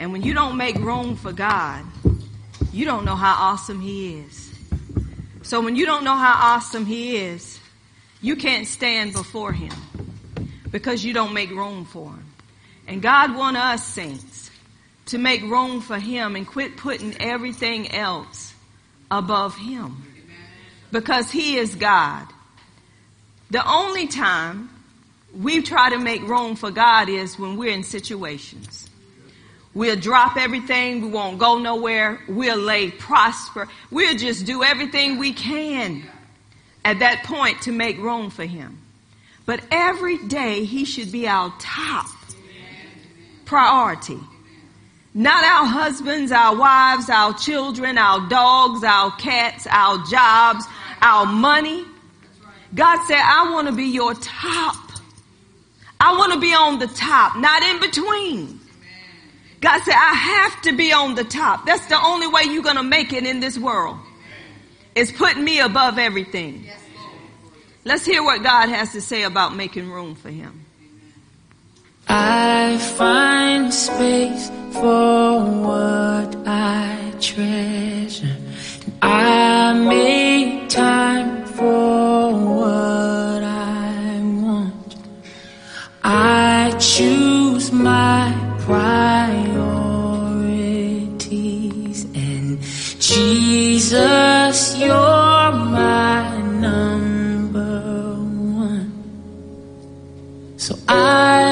And when you don't make room for God, you don't know how awesome He is. So when you don't know how awesome He is, you can't stand before Him because you don't make room for Him. And God wants us saints to make room for Him and quit putting everything else above Him because He is God. The only time we try to make room for God is when we're in situations. We'll drop everything. We won't go nowhere. We'll lay prosper. We'll just do everything we can at that point to make room for Him. But every day He should be our top priority. Not our husbands, our wives, our children, our dogs, our cats, our jobs, our money. God said, I want to be your top. I want to be on the top, not in between. God said, I have to be on the top. That's the only way you're going to make it in this world. It's putting me above everything. Let's hear what God has to say about making room for him. I find space for what I treasure. I make time for what I want. I choose my priorities Jesus, you're my number one. So I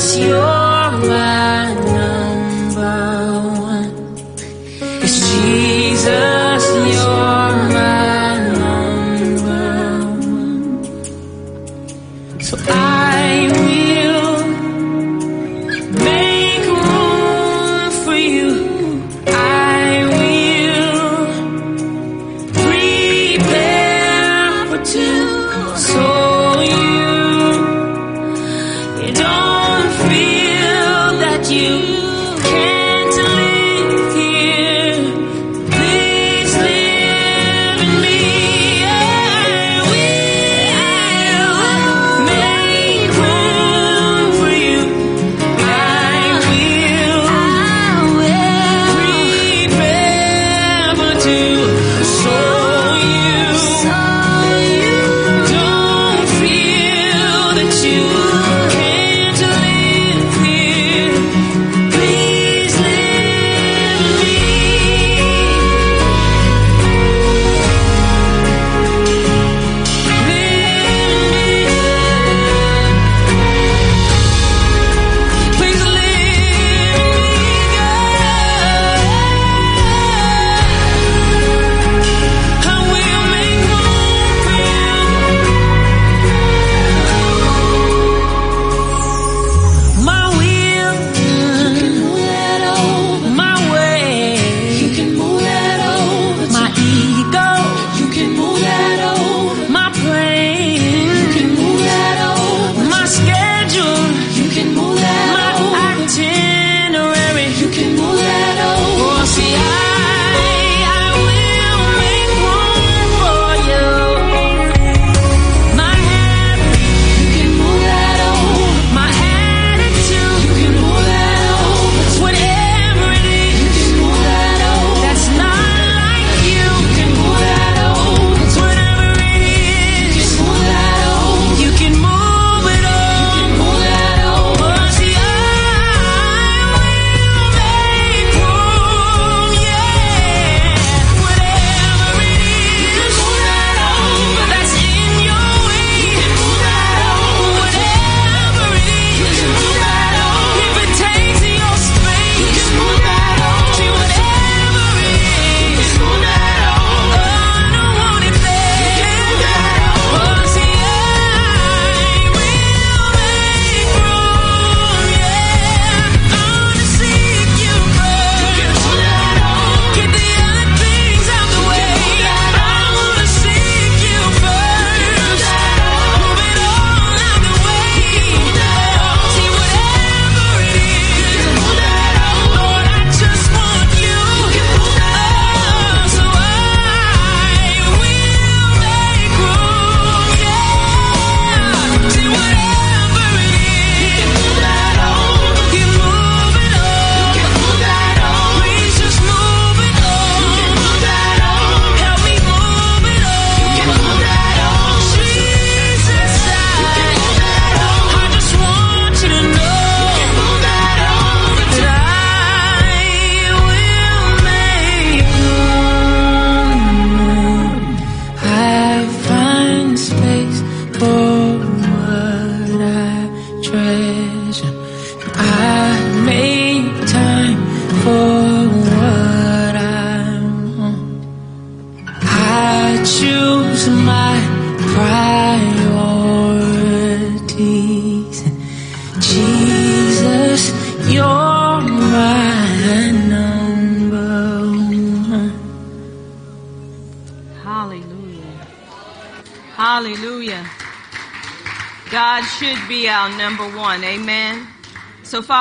Jesus, you're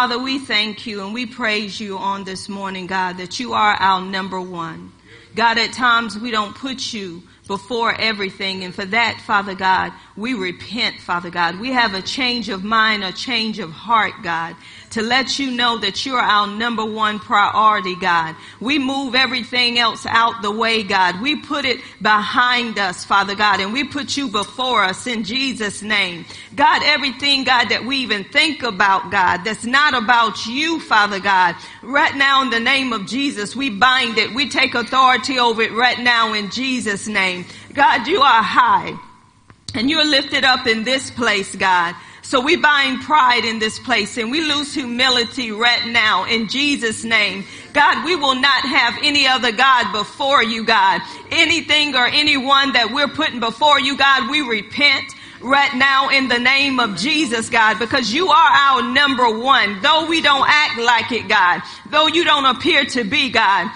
Father, we thank you and we praise you on this morning, God, that you are our number one. God, at times we don't put you before everything. And for that, Father God, we repent, Father God. We have a change of mind, a change of heart, God to let you know that you're our number one priority, God. We move everything else out the way, God. We put it behind us, Father God, and we put you before us in Jesus' name. God, everything, God, that we even think about, God, that's not about you, Father God. Right now, in the name of Jesus, we bind it. We take authority over it right now in Jesus' name. God, you are high and you're lifted up in this place, God. So we bind pride in this place and we lose humility right now in Jesus name. God, we will not have any other God before you, God. Anything or anyone that we're putting before you, God, we repent right now in the name of Jesus, God, because you are our number one. Though we don't act like it, God, though you don't appear to be, God,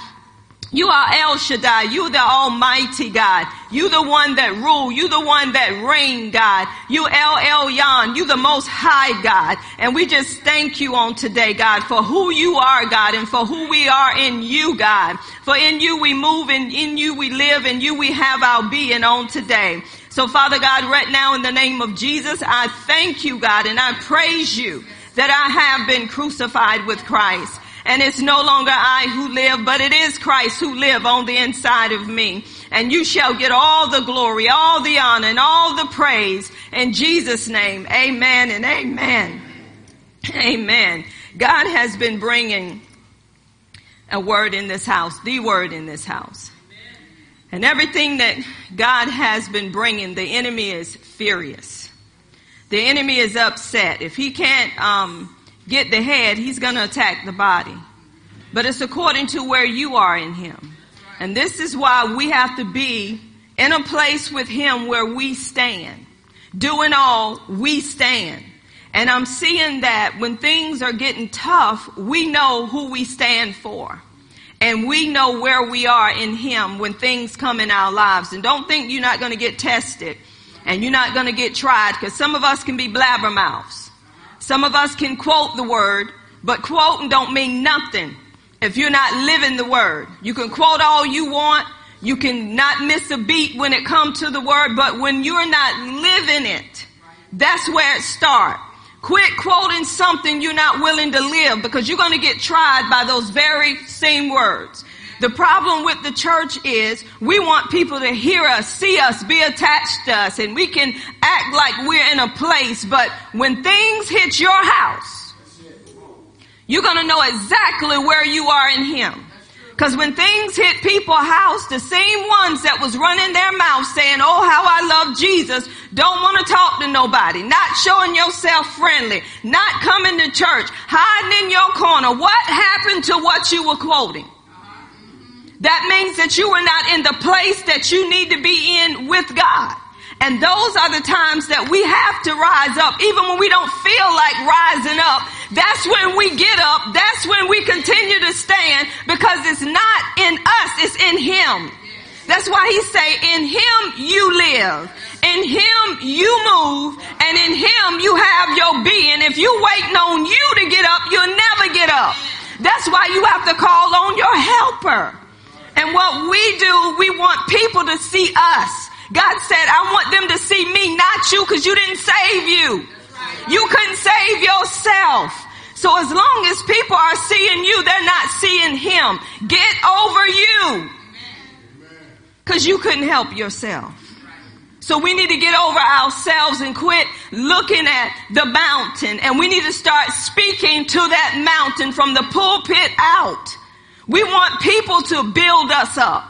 you are El Shaddai. You the Almighty God. You the one that rule. You the one that reign, God. You El Elyon. You the most high God. And we just thank you on today, God, for who you are, God, and for who we are in you, God. For in you we move and in you we live and you we have our being on today. So Father God, right now in the name of Jesus, I thank you, God, and I praise you that I have been crucified with Christ. And it's no longer I who live, but it is Christ who live on the inside of me. And you shall get all the glory, all the honor, and all the praise in Jesus' name. Amen and amen. Amen. God has been bringing a word in this house, the word in this house. And everything that God has been bringing, the enemy is furious. The enemy is upset. If he can't, um, get the head, he's going to attack the body. But it's according to where you are in him. And this is why we have to be in a place with him where we stand. Doing all, we stand. And I'm seeing that when things are getting tough, we know who we stand for. And we know where we are in him when things come in our lives. And don't think you're not going to get tested and you're not going to get tried because some of us can be blabbermouths. Some of us can quote the word, but quoting don't mean nothing if you're not living the word. You can quote all you want. You can not miss a beat when it comes to the word, but when you're not living it, that's where it starts. Quit quoting something you're not willing to live because you're going to get tried by those very same words. The problem with the church is we want people to hear us, see us, be attached to us, and we can act like we're in a place, but when things hit your house, you're gonna know exactly where you are in Him. Cause when things hit people's house, the same ones that was running their mouth saying, oh, how I love Jesus, don't want to talk to nobody, not showing yourself friendly, not coming to church, hiding in your corner. What happened to what you were quoting? That means that you are not in the place that you need to be in with God. And those are the times that we have to rise up, even when we don't feel like rising up. That's when we get up. That's when we continue to stand because it's not in us, it's in Him. That's why He say, in Him you live. In Him you move. And in Him you have your being. If you waiting on you to get up, you'll never get up. That's why you have to call on your helper. And what we do, we want people to see us. God said, I want them to see me, not you, because you didn't save you. You couldn't save yourself. So as long as people are seeing you, they're not seeing him. Get over you. Because you couldn't help yourself. So we need to get over ourselves and quit looking at the mountain. And we need to start speaking to that mountain from the pulpit out. We want people to build us up.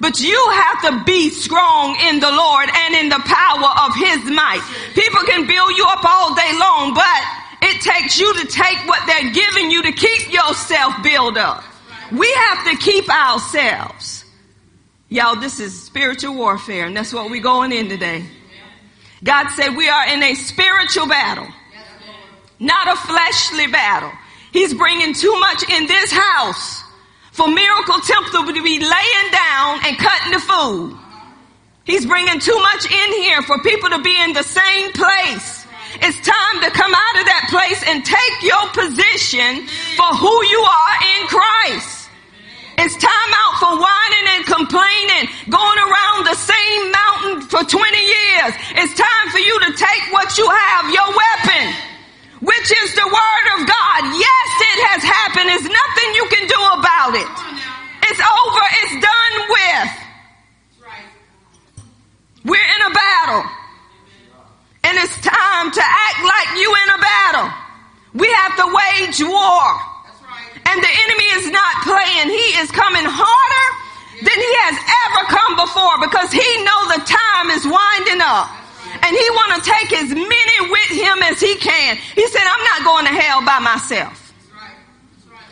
But you have to be strong in the Lord and in the power of His might. People can build you up all day long, but it takes you to take what they're giving you to keep yourself built up. We have to keep ourselves. Y'all, this is spiritual warfare, and that's what we're going in today. God said we are in a spiritual battle, not a fleshly battle. He's bringing too much in this house for Miracle Temple to be laying down and cutting the food. He's bringing too much in here for people to be in the same place It's time to come out of that place and take your position for who you are in Christ. It's time out for whining and complaining, going around the same mountain for 20 years. It's time for you to take what you have, your weapon, which is the word of God. Yes, it has happened. There's nothing you can do about it. It's over. It's done with. We're in a battle. And it's time to act like you in a battle. We have to wage war. And the enemy is not playing. He is coming harder than he has ever come before because he know the time is winding up. And he want to take as many with him as he can. He said, I'm not going to hell by myself.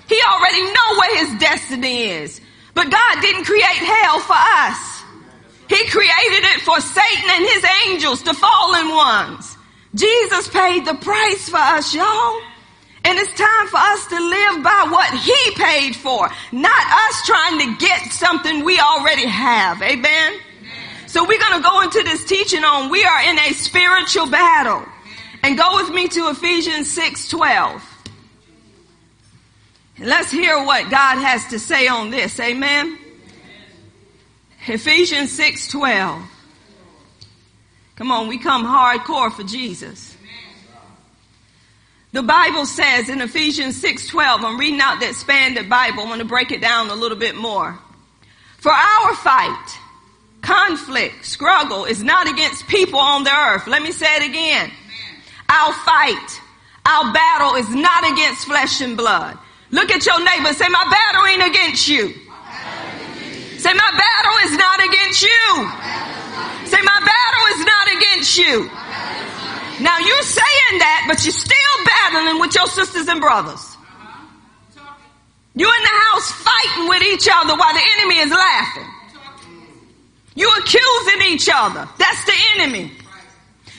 He already know what his destiny is. But God didn't create hell for us. He created it for Satan and his angels, the fallen ones. Jesus paid the price for us, y'all. And it's time for us to live by what he paid for, not us trying to get something we already have. Amen. So we're going to go into this teaching on we are in a spiritual battle. And go with me to Ephesians 6:12. And let's hear what God has to say on this. Amen. Ephesians 6:12. Come on, we come hardcore for Jesus. The Bible says in Ephesians 6:12, I'm reading out that expanded Bible. I'm going to break it down a little bit more. For our fight, conflict, struggle is not against people on the earth. Let me say it again. Our fight, our battle is not against flesh and blood. Look at your neighbor say, my battle ain't against you. Say, my battle is not against you. Say, my battle is not against you. Now you're saying that, but you're still battling with your sisters and brothers. You're in the house fighting with each other while the enemy is laughing. You're accusing each other. That's the enemy.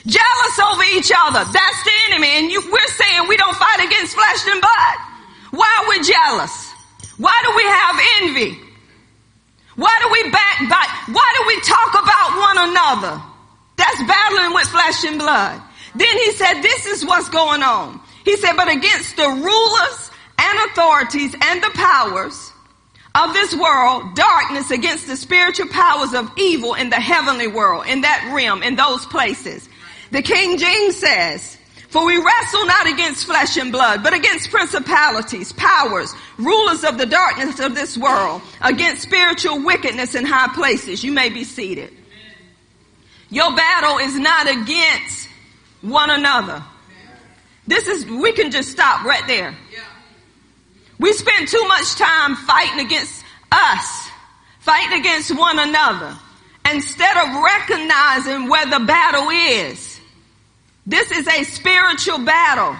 Jealous over each other. That's the enemy. And you, we're saying we don't fight against flesh and blood. Why are we jealous? Why do we have envy? Why do we backbite? Why do we talk about one another? That's battling with flesh and blood. Then he said, this is what's going on. He said, but against the rulers and authorities and the powers of this world, darkness against the spiritual powers of evil in the heavenly world, in that realm, in those places. The King James says, for we wrestle not against flesh and blood, but against principalities, powers, rulers of the darkness of this world, against spiritual wickedness in high places. You may be seated. Your battle is not against one another. This is, we can just stop right there. We spend too much time fighting against us, fighting against one another, instead of recognizing where the battle is. This is a spiritual battle.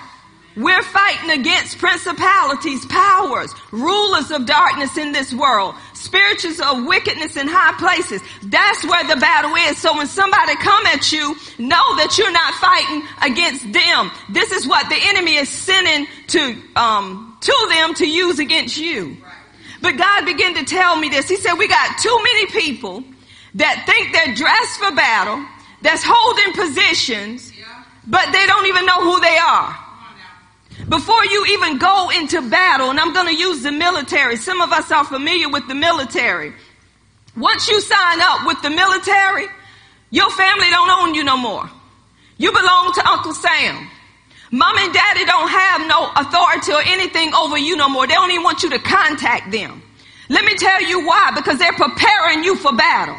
We're fighting against principalities, powers, rulers of darkness in this world, spirituals of wickedness in high places. That's where the battle is. So when somebody come at you, know that you're not fighting against them. This is what the enemy is sending to, um, to them to use against you. But God began to tell me this. He said, we got too many people that think they're dressed for battle, that's holding positions, but they don't even know who they are. Before you even go into battle, and I'm going to use the military. Some of us are familiar with the military. Once you sign up with the military, your family don't own you no more. You belong to Uncle Sam. Mom and daddy don't have no authority or anything over you no more. They don't even want you to contact them. Let me tell you why. Because they're preparing you for battle.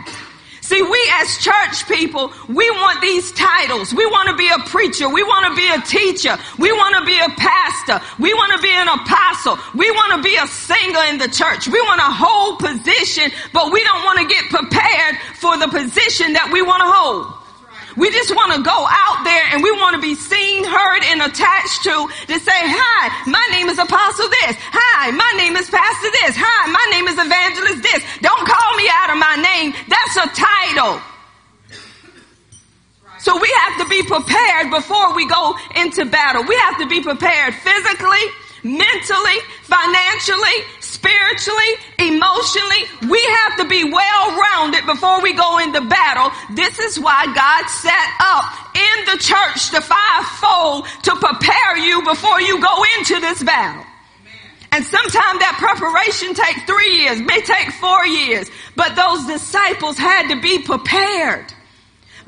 See, we as church people, we want these titles. We want to be a preacher. We want to be a teacher. We want to be a pastor. We want to be an apostle. We want to be a singer in the church. We want to hold position, but we don't want to get prepared for the position that we want to hold. We just want to go out there and we want to be seen, heard, and attached to to say, hi, my name is apostle this. Hi, my name is pastor this. Hi, my name is evangelist this. Don't call me out of my name. That's a title. So we have to be prepared before we go into battle. We have to be prepared physically, mentally, financially, spiritually emotionally. We have to be well rounded before we go into battle. This is why God set up in the church the fivefold to prepare you before you go into this battle. And sometimes that preparation takes three years, may take four years. But those disciples had to be prepared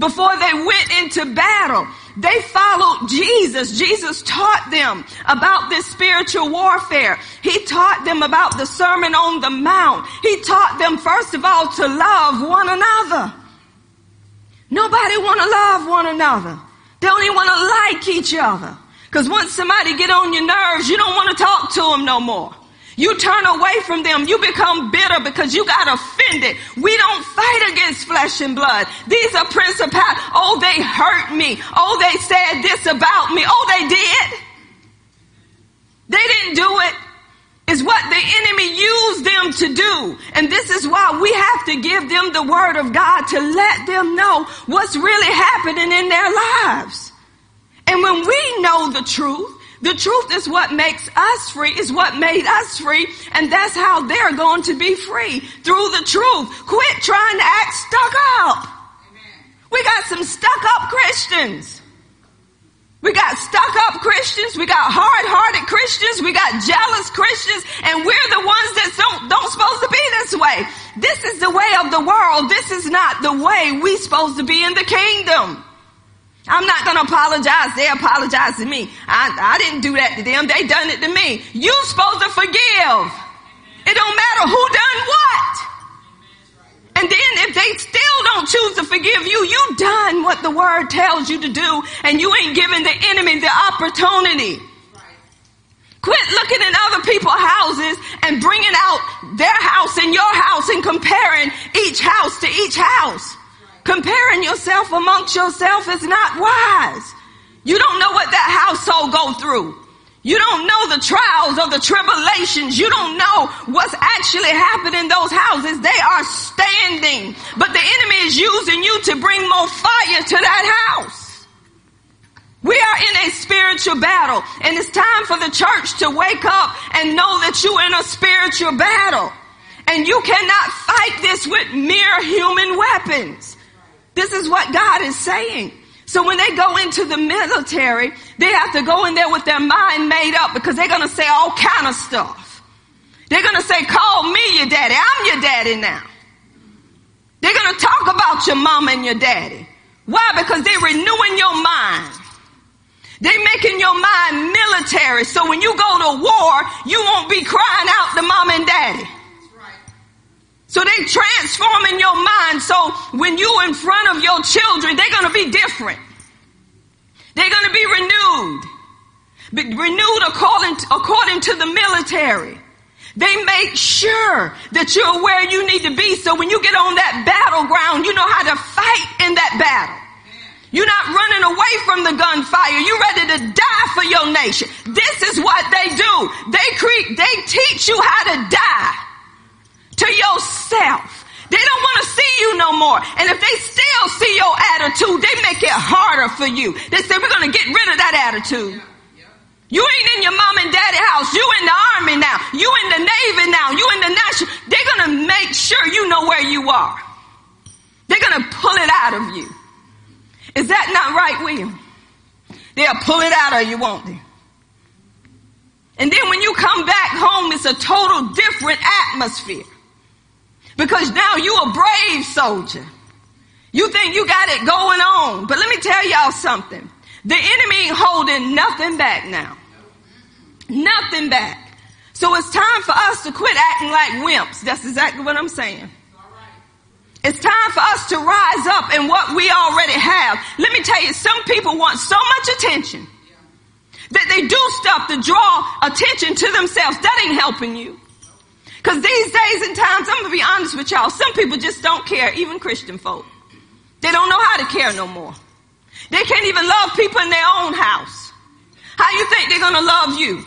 before they went into battle. They followed Jesus. Jesus taught them about this spiritual warfare. He taught them about the Sermon on the Mount. He taught them, first of all, to love one another. Nobody want to love one another. They only want to like each other. Because once somebody get on your nerves, you don't want to talk to them no more. You turn away from them. You become bitter because you got offended. We don't fight against flesh and blood. These are principalities. Oh, they hurt me. Oh, they said this about me. Oh, they did. They didn't do. It's what the enemy used them to do. And this is why we have to give them the word of God to let them know what's really happening in their lives. And when we know the truth, the truth is what makes us free, is what made us free, and that's how they're going to be free through the truth. Quit trying to act stuck up. We got some stuck up Christians. We got stuck up Christians. We got hard hearted Christians. We got jealous Christians. And we're the ones that don't, don't supposed to be this way. This is the way of the world. This is not the way we supposed to be in the kingdom. I'm not going to apologize. They apologize to me. I, I didn't do that to them. They done it to me. You supposed to forgive. It don't matter who done what. And then if they still don't choose to forgive you, you done what the word tells you to do and you ain't giving the enemy the opportunity. Quit looking in other people's houses and bringing out their house and your house and comparing each house to each house. Comparing yourself amongst yourself is not wise. You don't know what that household go through. You don't know the trials or the tribulations. You don't know what's actually happening in those houses. They are standing, but the enemy is using you to bring more fire to that house. We are in a spiritual battle and it's time for the church to wake up and know that you're in a spiritual battle. And you cannot fight this with mere human weapons. This is what God is saying. So when they go into the military, they have to go in there with their mind made up because they're going to say all kind of stuff. They're going to say, call me your daddy. I'm your daddy now. They're going to talk about your mom and your daddy. Why? Because they're renewing your mind. They're making your mind military. So when you go to war, you won't be crying out to mom and daddy. So they transforming your mind. So when you in front of your children, they're going to be different. They're going to be renewed. Be renewed according to, according to the military. They make sure that you're where you need to be. So when you get on that battleground, you know how to fight in that battle. You're not running away from the gunfire. You're ready to die for your nation. This is what they do. They create, they teach you how to die to yourself. They don't want to see you no more. And if they still see your attitude, they make it harder for you. They say, we're going to get rid of that attitude. You ain't in your mom and daddy house. You in the army now. You in the navy now. You in the national. They're going to make sure you know where you are. They're going to pull it out of you. Is that not right, William? They'll pull it out of you, won't they? And then when you come back home, it's a total different atmosphere. Because now you a brave soldier. You think you got it going on. But let me tell y'all something. The enemy ain't holding nothing back now. Nothing back. So it's time for us to quit acting like wimps. That's exactly what I'm saying. It's time for us to rise up in what we already have. Let me tell you, some people want so much attention that they do stuff to draw attention to themselves. That ain't helping you. Cause these days and times, I'm gonna be honest with y'all, some people just don't care, even Christian folk. They don't know how to care no more. They can't even love people in their own house. How you think they're gonna love you?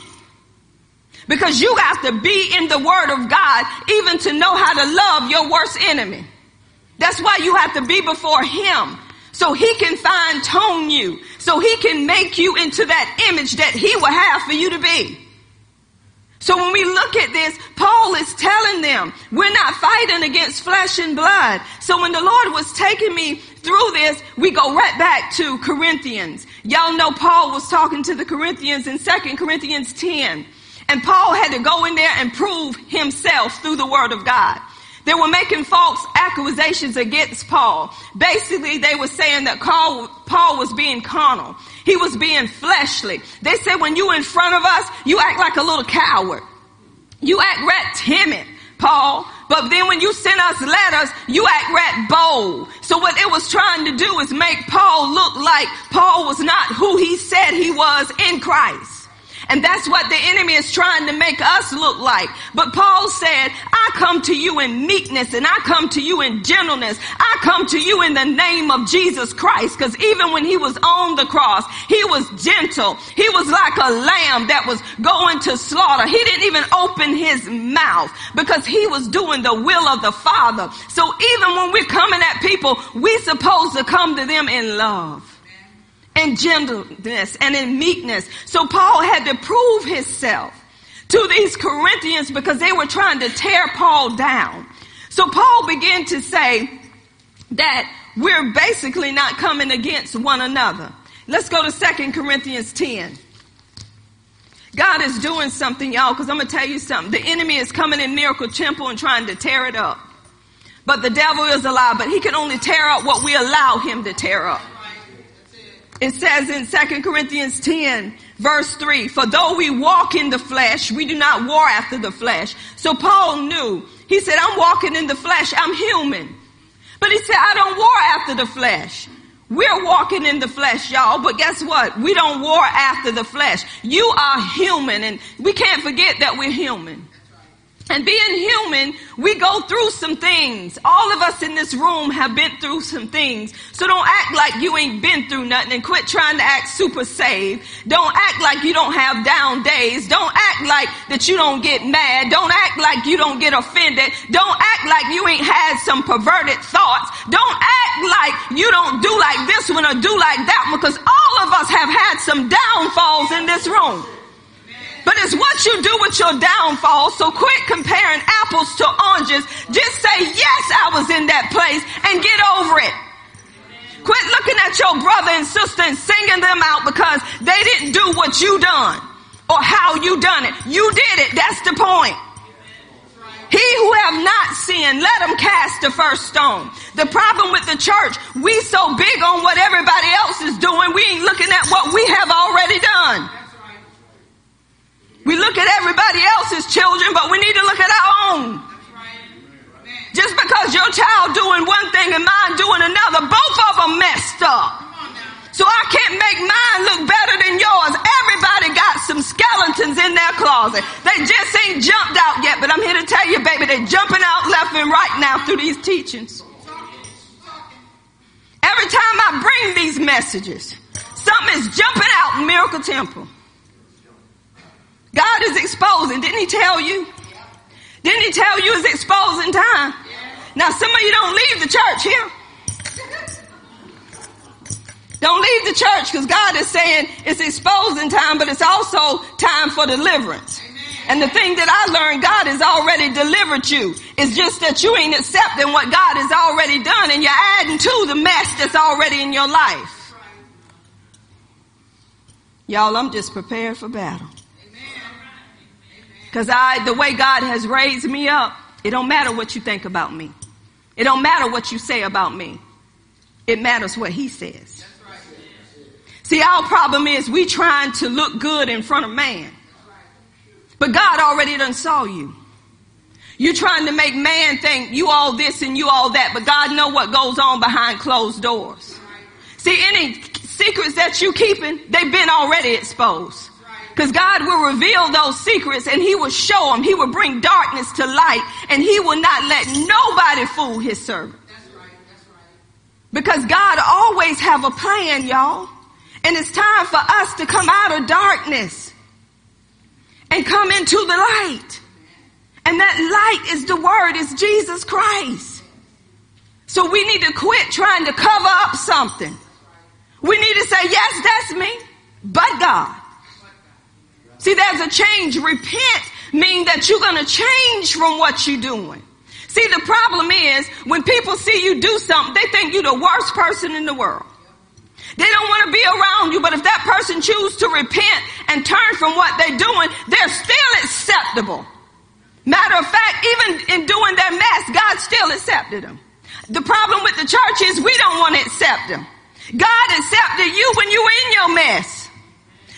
Because you have to be in the word of God even to know how to love your worst enemy. That's why you have to be before him so he can fine tone you, so he can make you into that image that he will have for you to be. So when we look at this, Paul is telling them, we're not fighting against flesh and blood. So when the Lord was taking me through this, we go right back to Corinthians. Y'all know Paul was talking to the Corinthians in 2 Corinthians 10. And Paul had to go in there and prove himself through the word of God. They were making false accusations against Paul. Basically, they were saying that Paul, was being carnal. He was being fleshly. They said when you in front of us, you act like a little coward. You act rat timid, Paul. But then when you send us letters, you act rat bold. So what it was trying to do is make Paul look like Paul was not who he said he was in Christ. And that's what the enemy is trying to make us look like. But Paul said, I come to you in meekness and I come to you in gentleness. I come to you in the name of Jesus Christ. Cause even when he was on the cross, he was gentle. He was like a lamb that was going to slaughter. He didn't even open his mouth because he was doing the will of the Father. So even when we're coming at people, we're supposed to come to them in love and gentleness and in meekness. So Paul had to prove himself to these Corinthians because they were trying to tear Paul down. So Paul began to say that we're basically not coming against one another. Let's go to 2 Corinthians 10. God is doing something, y'all, because I'm going to tell you something. The enemy is coming in Miracle Temple and trying to tear it up. But the devil is alive, but he can only tear up what we allow him to tear up. It says in 2 Corinthians 10 verse 3, for though we walk in the flesh, we do not war after the flesh. So Paul knew. He said, I'm walking in the flesh. I'm human. But he said, I don't war after the flesh. We're walking in the flesh, y'all, but guess what? We don't war after the flesh. You are human and we can't forget that we're human. And being human, we go through some things. All of us in this room have been through some things. So don't act like you ain't been through nothing and quit trying to act super saved. Don't act like you don't have down days. Don't act like that you don't get mad. Don't act like you don't get offended. Don't act like you ain't had some perverted thoughts. Don't act like you don't do like this one or do like that one because all of us have had some downfalls in this room. But it's what you do with your downfall. So quit comparing apples to oranges. Just say, yes, I was in that place and get over it. Quit looking at your brother and sister and singing them out because they didn't do what you done or how you done it. You did it. That's the point. He who have not sinned, let him cast the first stone. The problem with the church, we so big on what everybody else is doing, we ain't looking at what we have already done. We look at everybody else's children, but we need to look at our own. Just because your child doing one thing and mine doing another, both of them messed up. So I can't make mine look better than yours. Everybody got some skeletons in their closet. They just ain't jumped out yet, but I'm here to tell you, baby, they're jumping out left and right now through these teachings. Every time I bring these messages, something is jumping out Miracle Temple. God is exposing. Didn't he tell you? Didn't he tell you it's exposing time? Now some of you don't leave the church here. Don't leave the church because God is saying it's exposing time, but it's also time for deliverance. And the thing that I learned, God has already delivered you. It's just that you ain't accepting what God has already done and you're adding to the mess that's already in your life. Y'all, I'm just prepared for battle. Cause I, the way God has raised me up, it don't matter what you think about me. It don't matter what you say about me. It matters what he says. See, our problem is we trying to look good in front of man. But God already done saw you. You're trying to make man think you all this and you all that, but God know what goes on behind closed doors. See, any secrets that you keeping, they've been already exposed. Because God will reveal those secrets and he will show them. He will bring darkness to light and he will not let nobody fool his servant. That's right, that's right. Because God always have a plan, y'all. And it's time for us to come out of darkness and come into the light. And that light is the word, is Jesus Christ. So we need to quit trying to cover up something. We need to say, yes, that's me, but God. See, there's a change. Repent mean that you're going to change from what you're doing. See, the problem is when people see you do something, they think you're the worst person in the world. They don't want to be around you, but if that person chooses to repent and turn from what they're doing, they're still acceptable. Matter of fact, even in doing their mess, God still accepted them. The problem with the church is we don't want to accept them. God accepted you when you were in your mess.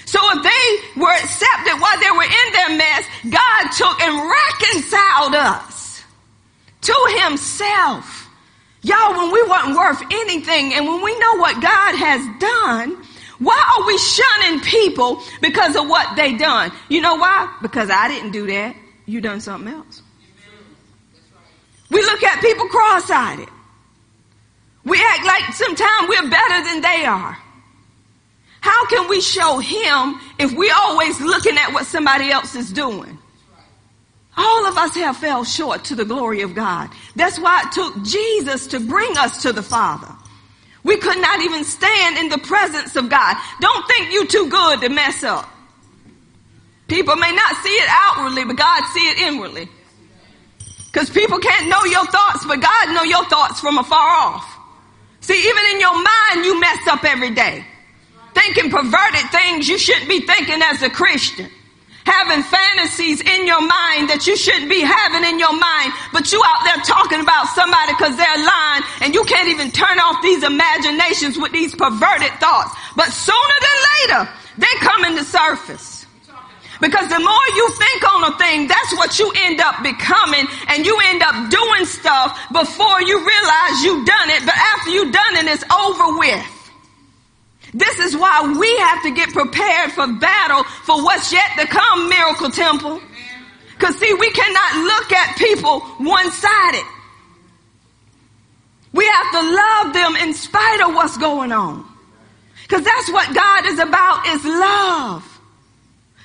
So if they were accepted while they were in their mess, God took and reconciled us to himself. Y'all, when we weren't worth anything and when we know what God has done, why are we shunning people because of what they done? You know why? Because I didn't do that. You done something else. We look at people cross-eyed. We act like sometimes we're better than they are. How can we show him if we're always looking at what somebody else is doing? All of us have fell short to the glory of God. That's why it took Jesus to bring us to the Father. We could not even stand in the presence of God. Don't think you're too good to mess up. People may not see it outwardly, but God see it inwardly. Because people can't know your thoughts, but God know your thoughts from afar off. See, even in your mind, you mess up every day. Thinking perverted things you shouldn't be thinking as a Christian having fantasies in your mind that you shouldn't be having in your mind, but you out there talking about somebody because they're lying and you can't even turn off these imaginations with these perverted thoughts. But sooner than later, they come in the surface. Because the more you think on a thing, that's what you end up becoming and you end up doing stuff before you realize you've done it, but after you've done it, it's over with. This is why we have to get prepared for battle for what's yet to come, Miracle Temple. Cause see, we cannot look at people one-sided. We have to love them in spite of what's going on. Cause that's what God is about is love.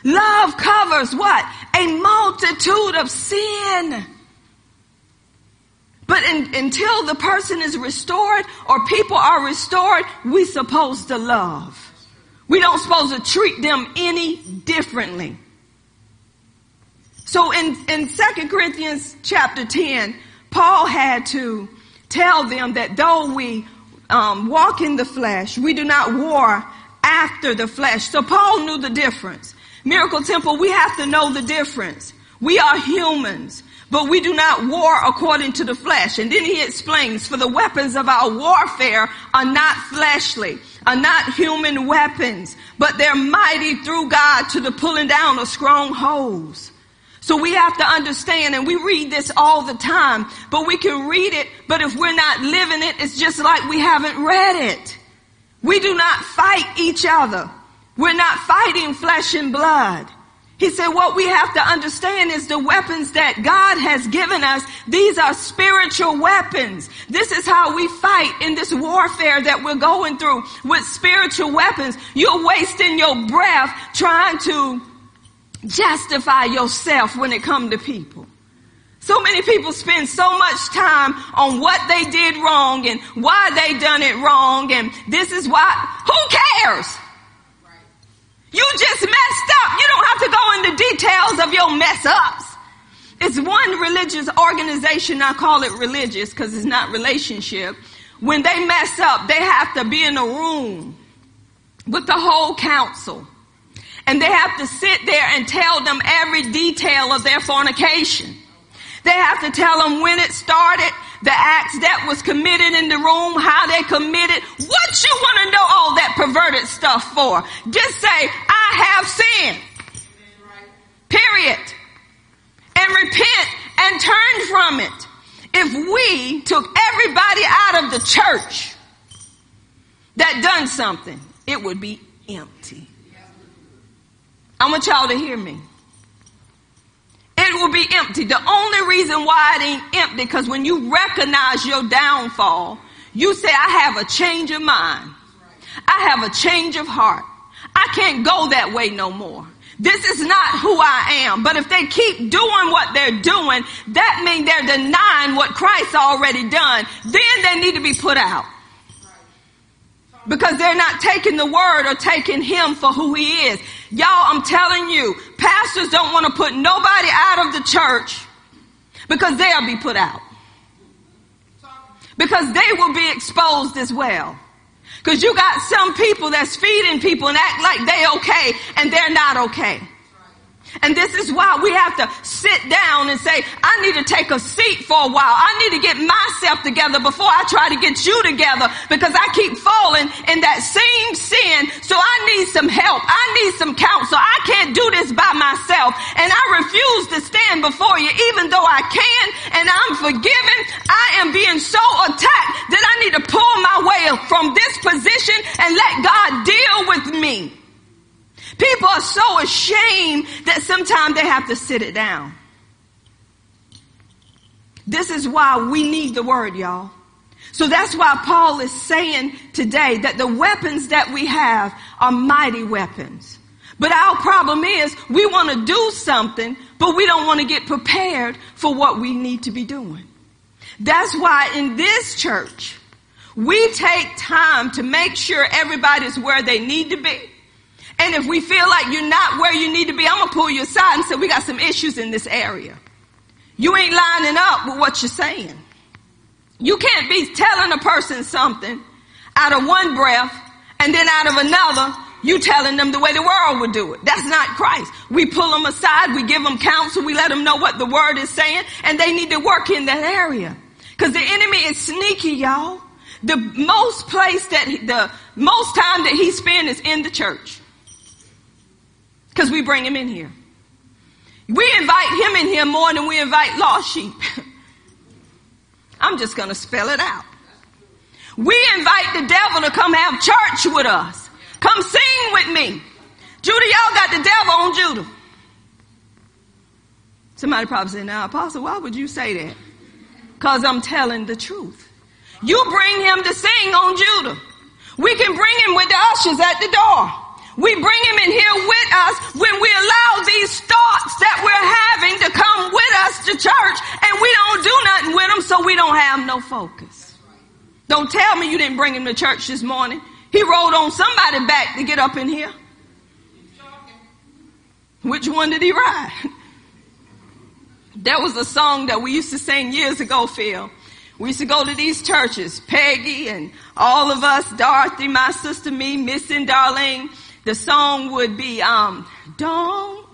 Love covers what? A multitude of sin. But in, until the person is restored or people are restored, we supposed to love. We don't supposed to treat them any differently. So in, in 2 Corinthians chapter 10, Paul had to tell them that though we um, walk in the flesh, we do not war after the flesh. So Paul knew the difference. Miracle Temple, we have to know the difference. We are humans but we do not war according to the flesh. And then he explains, for the weapons of our warfare are not fleshly, are not human weapons, but they're mighty through God to the pulling down of strongholds. So we have to understand, and we read this all the time, but we can read it, but if we're not living it, it's just like we haven't read it. We do not fight each other. We're not fighting flesh and blood. He said what we have to understand is the weapons that God has given us. These are spiritual weapons. This is how we fight in this warfare that we're going through with spiritual weapons. You're wasting your breath trying to justify yourself when it comes to people. So many people spend so much time on what they did wrong and why they done it wrong and this is why, who cares? You just messed up. You don't have to go into details of your mess ups. It's one religious organization, I call it religious because it's not relationship. When they mess up, they have to be in a room with the whole council. And they have to sit there and tell them every detail of their fornication. They have to tell them when it started, the acts that was committed in the room, how they committed. What you want to know all that perverted stuff for? Just say, I have sinned. Period. And repent and turn from it. If we took everybody out of the church that done something, it would be empty. I want y'all to hear me it will be empty. The only reason why it ain't empty, because when you recognize your downfall, you say, I have a change of mind. I have a change of heart. I can't go that way no more. This is not who I am. But if they keep doing what they're doing, that means they're denying what Christ already done. Then they need to be put out. Because they're not taking the word or taking him for who he is. Y'all, I'm telling you, pastors don't want to put nobody out of the church because they'll be put out. Because they will be exposed as well. Because you got some people that's feeding people and act like they okay and they're not okay. And this is why we have to sit down and say, I need to take a seat for a while. I need to get myself together before I try to get you together because I keep falling in that same sin. So I need some help. I need some counsel. I can't do this by myself. And I refuse to stand before you even though I can and I'm forgiven. I am being so attacked that I need to pull my way from this position and let God deal with me. People are so ashamed that sometimes they have to sit it down. This is why we need the word, y'all. So that's why Paul is saying today that the weapons that we have are mighty weapons. But our problem is we want to do something, but we don't want to get prepared for what we need to be doing. That's why in this church, we take time to make sure everybody's where they need to be. And if we feel like you're not where you need to be, I'm going to pull you aside and say, we got some issues in this area. You ain't lining up with what you're saying. You can't be telling a person something out of one breath and then out of another, you telling them the way the world would do it. That's not Christ. We pull them aside, we give them counsel, we let them know what the word is saying, and they need to work in that area. Cause the enemy is sneaky, y'all. The most place that, he, the most time that he spends is in the church. Because we bring him in here. We invite him in here more than we invite lost sheep. I'm just going to spell it out. We invite the devil to come have church with us. Come sing with me. Judah, y'all got the devil on Judah. Somebody probably say, now, Apostle, why would you say that? Because I'm telling the truth. You bring him to sing on Judah. We can bring him with the ushers at the door. We bring him in here with us when we allow these thoughts that we're having to come with us to church and we don't do nothing with them so we don't have no focus. Don't tell me you didn't bring him to church this morning. He rode on somebody back to get up in here. Which one did he ride? That was a song that we used to sing years ago, Phil. We used to go to these churches, Peggy and all of us, Dorothy, my sister, me, Missing Darlene the song would be, um, don't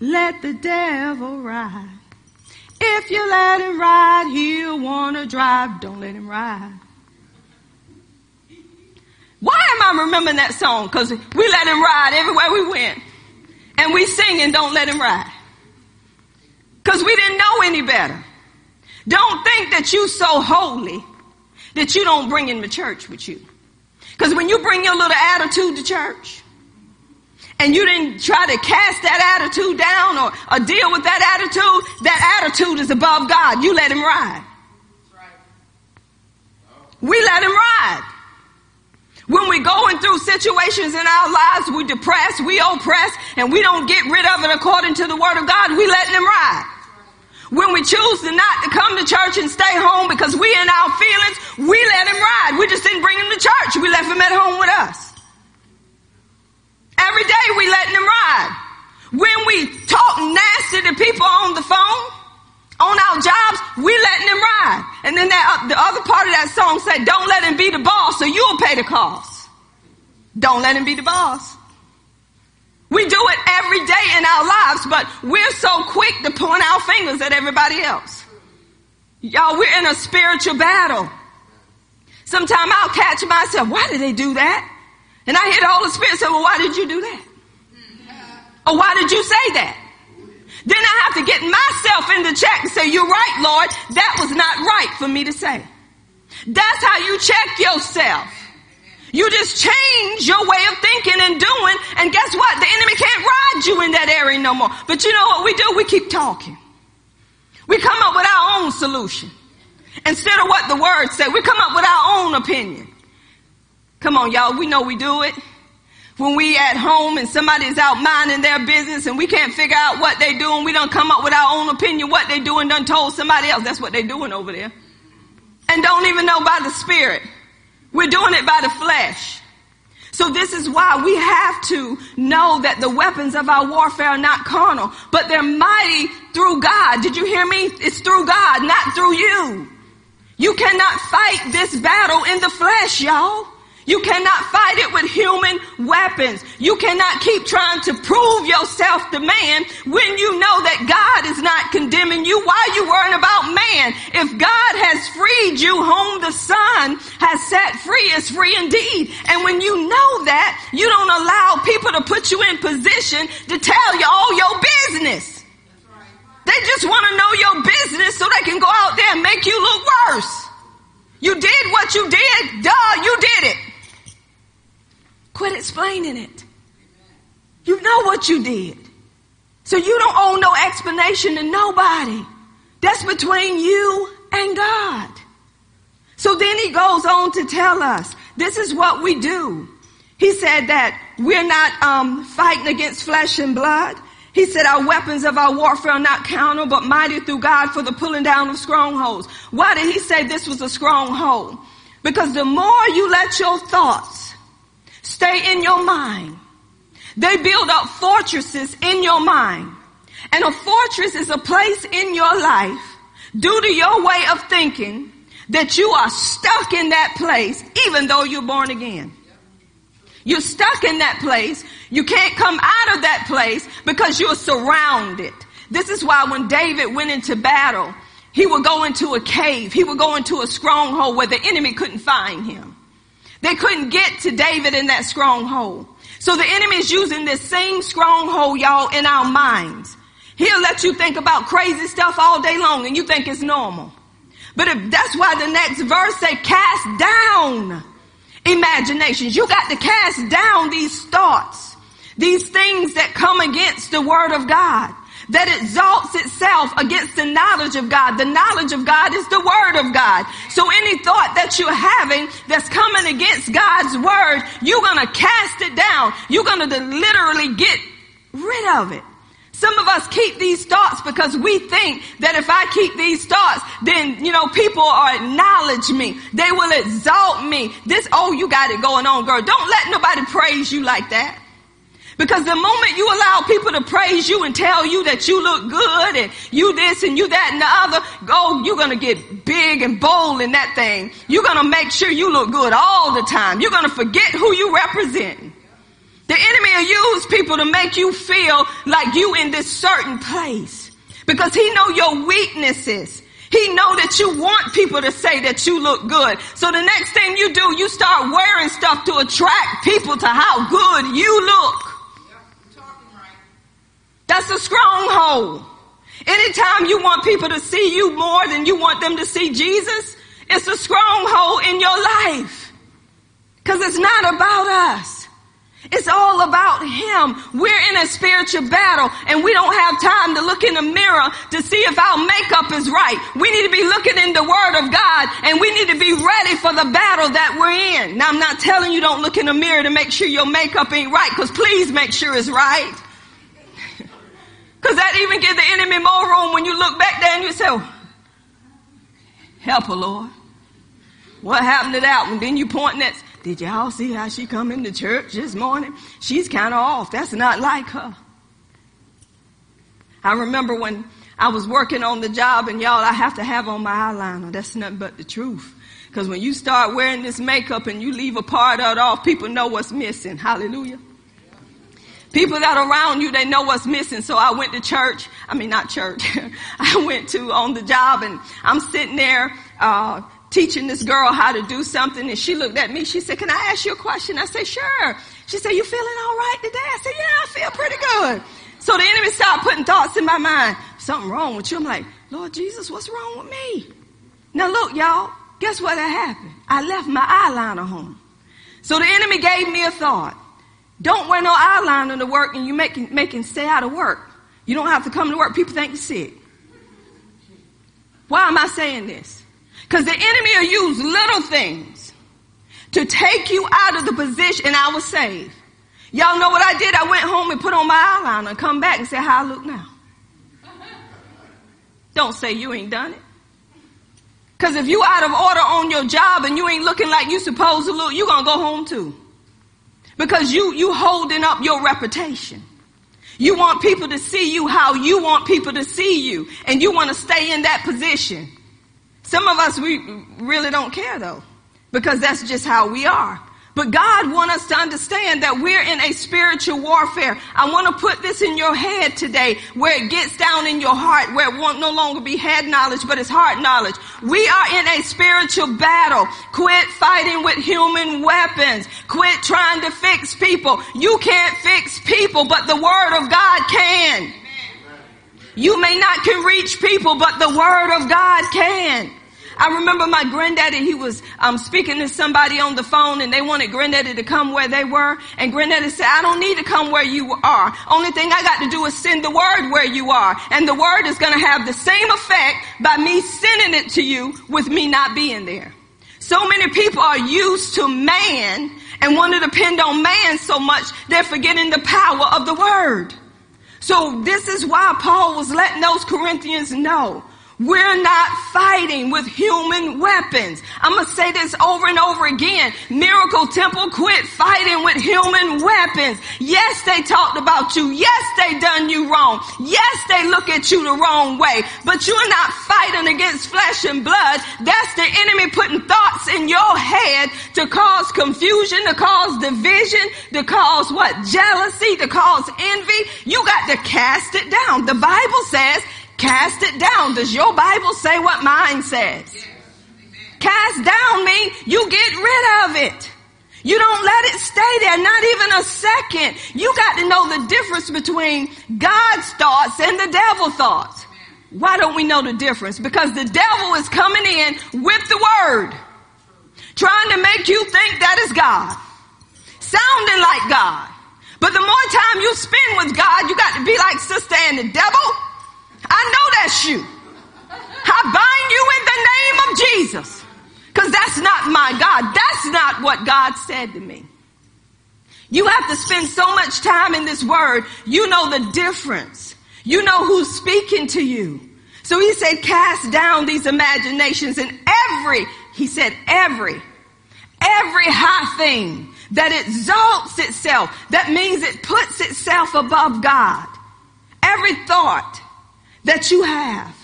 let the devil ride. If you let him ride, he'll wanna drive. Don't let him ride. Why am I remembering that song? Cause we let him ride everywhere we went. And we sing and don't let him ride. Cause we didn't know any better. Don't think that you so holy that you don't bring him to church with you. Cause when you bring your little attitude to church, and you didn't try to cast that attitude down or, or deal with that attitude, that attitude is above God. You let him ride. We let him ride. When we're going through situations in our lives, we depress, we oppress, and we don't get rid of it according to the word of God, we let him ride. When we choose to not to come to church and stay home because we in our feelings, we let him ride. We just didn't bring him to church. We left him at home with us. Every day we letting them ride. When we talk nasty to people on the phone, on our jobs, we letting them ride. And then that, uh, the other part of that song said, don't let him be the boss so you'll pay the cost. Don't let him be the boss. We do it every day in our lives, but we're so quick to point our fingers at everybody else. Y'all, we're in a spiritual battle. Sometimes I'll catch myself, why did they do that? And I hear the Holy Spirit say, well, why did you do that? Or why did you say that? Then I have to get myself in the check and say, you're right, Lord. That was not right for me to say. That's how you check yourself. You just change your way of thinking and doing, and guess what? The enemy can't ride you in that area no more. But you know what we do? We keep talking. We come up with our own solution. Instead of what the word said, we come up with our own opinion. Come on, y'all. We know we do it. When we at home and somebody's out minding their business and we can't figure out what they doing, we don't come up with our own opinion what they doing, done told somebody else that's what they doing over there. And don't even know by the Spirit. We're doing it by the flesh. So this is why we have to know that the weapons of our warfare are not carnal, but they're mighty through God. Did you hear me? It's through God, not through you. You cannot fight this battle in the flesh, y'all. You cannot fight it with human weapons. You cannot keep trying to prove yourself to man when you know that God is not condemning you. Why are you worrying about man? If God has freed you, whom the Son has set free is free indeed. And when you know that, you don't allow people to put you in position to tell you all your business. They just want to know your business so they can go out there and make you look worse. You did what you did. Duh, you did it. Quit explaining it. You know what you did. So you don't owe no explanation to nobody. That's between you and God. So then he goes on to tell us, this is what we do. He said that we're not um, fighting against flesh and blood. He said our weapons of our warfare are not carnal, but mighty through God for the pulling down of strongholds. Why did he say this was a stronghold? Because the more you let your thoughts stay in your mind. They build up fortresses in your mind. And a fortress is a place in your life due to your way of thinking that you are stuck in that place even though you're born again. You're stuck in that place. You can't come out of that place because you're surrounded. This is why when David went into battle, he would go into a cave. He would go into a stronghold where the enemy couldn't find him. They couldn't get to David in that stronghold. So the enemy is using this same stronghold, y'all, in our minds. He'll let you think about crazy stuff all day long and you think it's normal. But if, that's why the next verse say cast down imaginations. You got to cast down these thoughts, these things that come against the word of God that exalts itself against the knowledge of God. The knowledge of God is the word of God. So any thought that you're having that's coming against God's word, you're going to cast it down. You're going to literally get rid of it. Some of us keep these thoughts because we think that if I keep these thoughts, then, you know, people are acknowledge me. They will exalt me. This, oh, you got it going on, girl. Don't let nobody praise you like that. Because the moment you allow people to praise you and tell you that you look good and you this and you that and the other, go, you're gonna get big and bold in that thing. You're gonna make sure you look good all the time. You're gonna forget who you represent. The enemy will use people to make you feel like you in this certain place. Because he know your weaknesses. He know that you want people to say that you look good. So the next thing you do, you start wearing stuff to attract people to how good you look. That's a stronghold. Anytime you want people to see you more than you want them to see Jesus, it's a stronghold in your life. Cause it's not about us. It's all about Him. We're in a spiritual battle and we don't have time to look in the mirror to see if our makeup is right. We need to be looking in the Word of God and we need to be ready for the battle that we're in. Now I'm not telling you don't look in the mirror to make sure your makeup ain't right because please make sure it's right. Because that even gives the enemy more room when you look back there and you say, oh, help her, Lord. What happened to that one? Then you pointing at, did y'all see how she come into church this morning? She's kind of off. That's not like her. I remember when I was working on the job and y'all, I have to have on my eyeliner. That's nothing but the truth. Because when you start wearing this makeup and you leave a part of it off, people know what's missing. Hallelujah. People that are around you, they know what's missing. So I went to church. I mean, not church. I went to on the job and I'm sitting there, uh, teaching this girl how to do something and she looked at me. She said, can I ask you a question? I said, sure. She said, you feeling all right today? I said, yeah, I feel pretty good. So the enemy started putting thoughts in my mind. Something wrong with you. I'm like, Lord Jesus, what's wrong with me? Now look, y'all, guess what happened? I left my eyeliner home. So the enemy gave me a thought. Don't wear no eyeliner to work and you making making stay out of work. You don't have to come to work. People think you're sick. Why am I saying this? Because the enemy will use little things to take you out of the position I was saved. Y'all know what I did? I went home and put on my eyeliner and come back and say how I look now. Don't say you ain't done it. Cause if you out of order on your job and you ain't looking like you supposed to look, you gonna go home too. Because you, you holding up your reputation. You want people to see you how you want people to see you. And you want to stay in that position. Some of us, we really don't care though. Because that's just how we are. But God wants us to understand that we're in a spiritual warfare. I want to put this in your head today where it gets down in your heart, where it won't no longer be head knowledge, but it's heart knowledge. We are in a spiritual battle. Quit fighting with human weapons. Quit trying to fix people. You can't fix people, but the word of God can. You may not can reach people, but the word of God can. I remember my granddaddy, he was um, speaking to somebody on the phone and they wanted granddaddy to come where they were. And granddaddy said, I don't need to come where you are. Only thing I got to do is send the word where you are. And the word is going to have the same effect by me sending it to you with me not being there. So many people are used to man and want to depend on man so much they're forgetting the power of the word. So this is why Paul was letting those Corinthians know we're not fighting with human weapons. I'm going to say this over and over again. Miracle Temple quit fighting with human weapons. Yes, they talked about you. Yes, they done you wrong. Yes, they look at you the wrong way. But you're not fighting against flesh and blood. That's the enemy putting thoughts in your head to cause confusion, to cause division, to cause what? Jealousy, to cause envy. You got to cast it down. The Bible says Cast it down. Does your Bible say what mine says? Cast down me, you get rid of it. You don't let it stay there, not even a second. You got to know the difference between God's thoughts and the devil thoughts. Why don't we know the difference? Because the devil is coming in with the word, trying to make you think that is God, sounding like God. But the more time you spend with God, you got to be like sister and the devil. I know that's you. I bind you in the name of Jesus. Cause that's not my God. That's not what God said to me. You have to spend so much time in this word. You know the difference. You know who's speaking to you. So he said, cast down these imaginations and every, he said, every, every high thing that exalts itself. That means it puts itself above God. Every thought that you have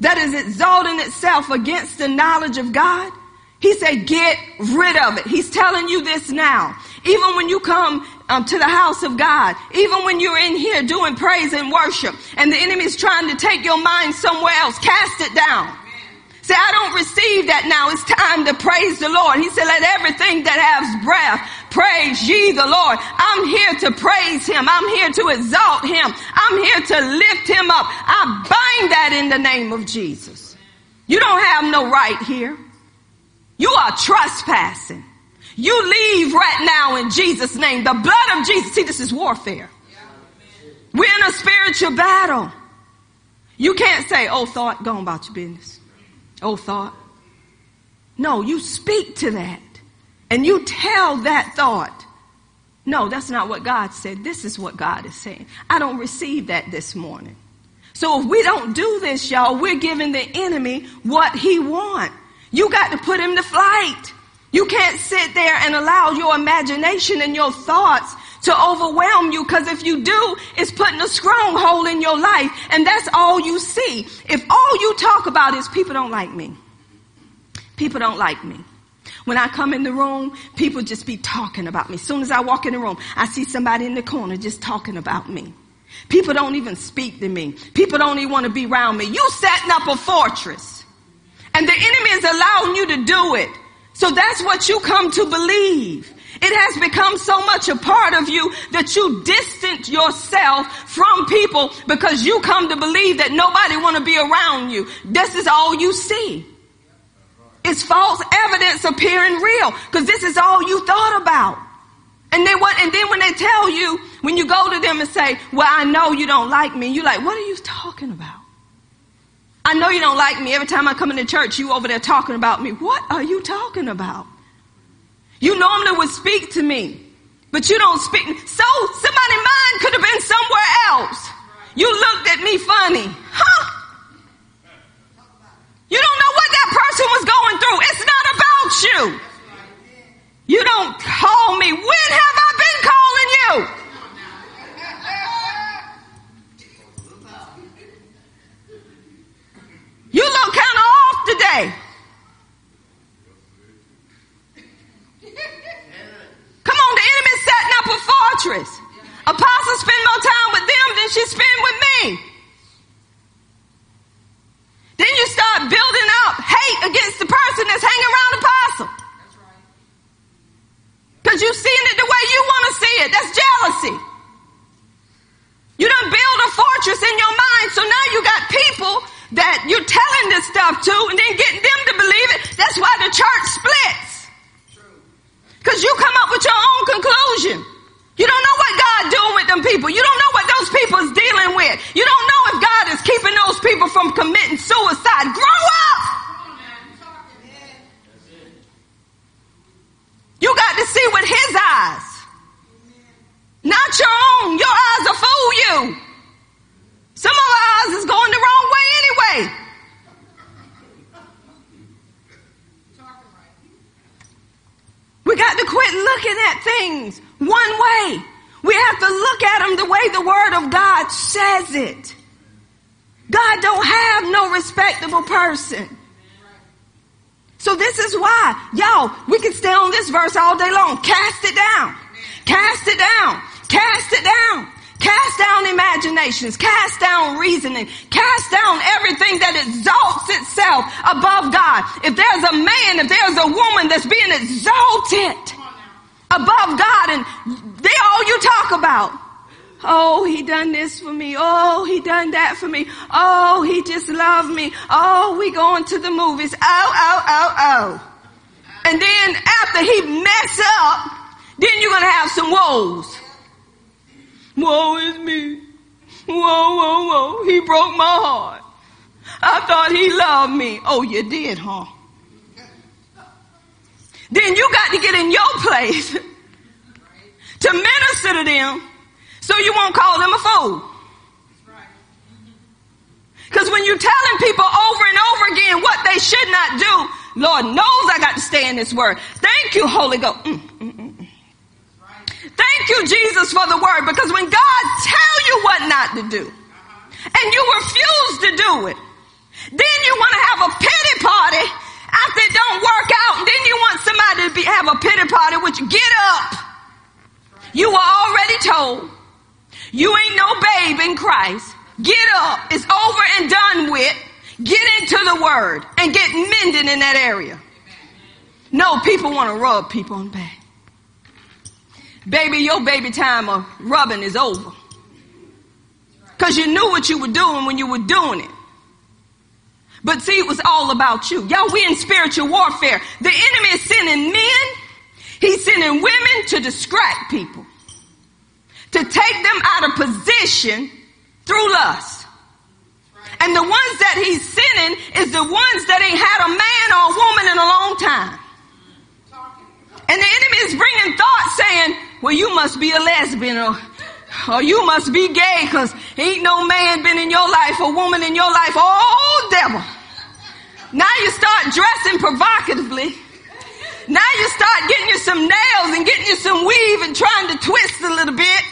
that is exalting itself against the knowledge of God, he said, get rid of it. He's telling you this now. Even when you come um, to the house of God, even when you're in here doing praise and worship, and the enemy is trying to take your mind somewhere else, cast it down. Say, I don't receive that now. It's time to praise the Lord. He said, let everything that has breath praise ye the Lord. I'm here to praise him. I'm here to exalt him. I'm here to lift him up. I bind that in the name of Jesus. You don't have no right here. You are trespassing. You leave right now in Jesus' name. The blood of Jesus. See, this is warfare. We're in a spiritual battle. You can't say, oh, thought, go on about your business. Oh, thought. No, you speak to that and you tell that thought. No, that's not what God said. This is what God is saying. I don't receive that this morning. So if we don't do this, y'all, we're giving the enemy what he wants. You got to put him to flight. You can't sit there and allow your imagination and your thoughts to overwhelm you because if you do, it's putting a stronghold in your life and that's all you see. If all you talk about is people don't like me. People don't like me. When I come in the room, people just be talking about me. As soon as I walk in the room, I see somebody in the corner just talking about me. People don't even speak to me. People don't even want to be around me. You setting up a fortress. And the enemy is allowing you to do it. So that's what you come to believe. It has become so much a part of you that you distant yourself from people because you come to believe that nobody want to be around you. This is all you see. It's false evidence appearing real because this is all you thought about. And then what, and then when they tell you, when you go to them and say, well, I know you don't like me, you're like, what are you talking about? I know you don't like me. Every time I come into church, you over there talking about me. What are you talking about? You normally would speak to me, but you don't speak. So somebody's mind could have been somewhere else. You looked at me funny. Huh? You don't know what that person was going through. It's not about you. You don't call me. When have I been calling you? You look kind of off today. Come on, the enemy's setting up a fortress. Apostle spend more time with them than she spend with me. Then you start building up hate against the person that's hanging around the apostle. Cause you've seen it the way you want to see it. That's jealousy. You don't build a fortress in your mind, so now you got people that you're telling this stuff to and then getting them to believe it. That's why the church splits. Cause you come up with your own conclusion. You don't know what God doing with them people. You don't know what those people is dealing with. You don't know if God is keeping those people from committing suicide. Grow up! You got to see with his eyes. Not your own. Your eyes will fool you. Some of our eyes is going the wrong way anyway. We got to quit looking at things one way. We have to look at them the way the word of God says it. God don't have no respectable person. So this is why, y'all, we can stay on this verse all day long. Cast it down. Cast it down. Cast it down. Cast down imaginations. Cast down reasoning. Cast down everything that exalts itself above God. If there's a man, if there's a woman that's being exalted above God and they all you talk about. Oh, he done this for me. Oh, he done that for me. Oh, he just loved me. Oh, we going to the movies. Oh, oh, oh, oh. And then after he mess up, then you're going to have some woes. Woe is me. Whoa, whoa, whoa. He broke my heart. I thought he loved me. Oh, you did, huh? Got to get in your place to minister to them so you won't call them a fool. Because when you're telling people over and over again what they should not do, Lord knows I got to stay in this word. Thank you, Holy Ghost. Mm, mm, mm. Thank you, Jesus, for the word. Because when God tell you what not to do, and you refuse to do it, then you want to have a pity party after it don't work out, and then you want somebody to be, have a pity party, which get up. You were already told. You ain't no babe in Christ. Get up. It's over and done with. Get into the word and get mended in that area. No, people want to rub people on the back. Baby, your baby time of rubbing is over. Cause you knew what you were doing when you were doing it. But see, it was all about you. Y'all, we in spiritual warfare. The enemy is sending men. He's sending women to distract people. To take them out of position through lust. And the ones that he's sending is the ones that ain't had a man or a woman in a long time. And the enemy is bringing thoughts saying, well, you must be a lesbian or, or you must be gay because ain't no man been in your life or woman in your life. Oh, devil. Now you start dressing provocatively. Now you start getting you some nails and getting you some weave and trying to twist a little bit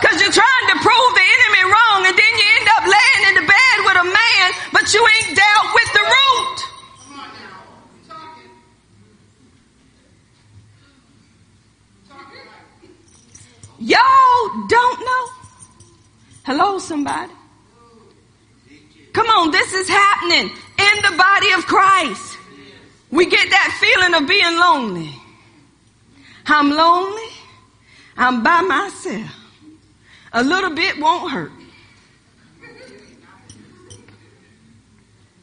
because you're trying to prove the enemy wrong and then you end up laying in the bed with a man, but you ain't dealt with the root. Y'all don't know. Hello, somebody. Come on, this is happening in the body of Christ. We get that feeling of being lonely. I'm lonely. I'm by myself. A little bit won't hurt.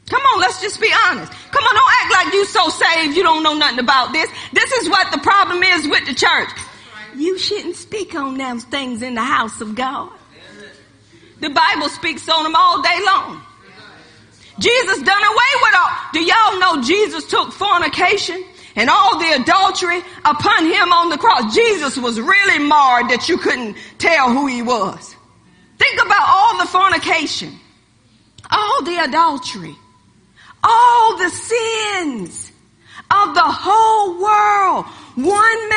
Come on, let's just be honest. Come on, don't act like you so saved you don't know nothing about this. This is what the problem is with the church. You shouldn't speak on them things in the house of God. The Bible speaks on them all day long. Jesus done away with all. Do y'all know Jesus took fornication and all the adultery upon him on the cross? Jesus was really marred that you couldn't tell who he was. Think about all the fornication, all the adultery, all the sins, of the whole world. One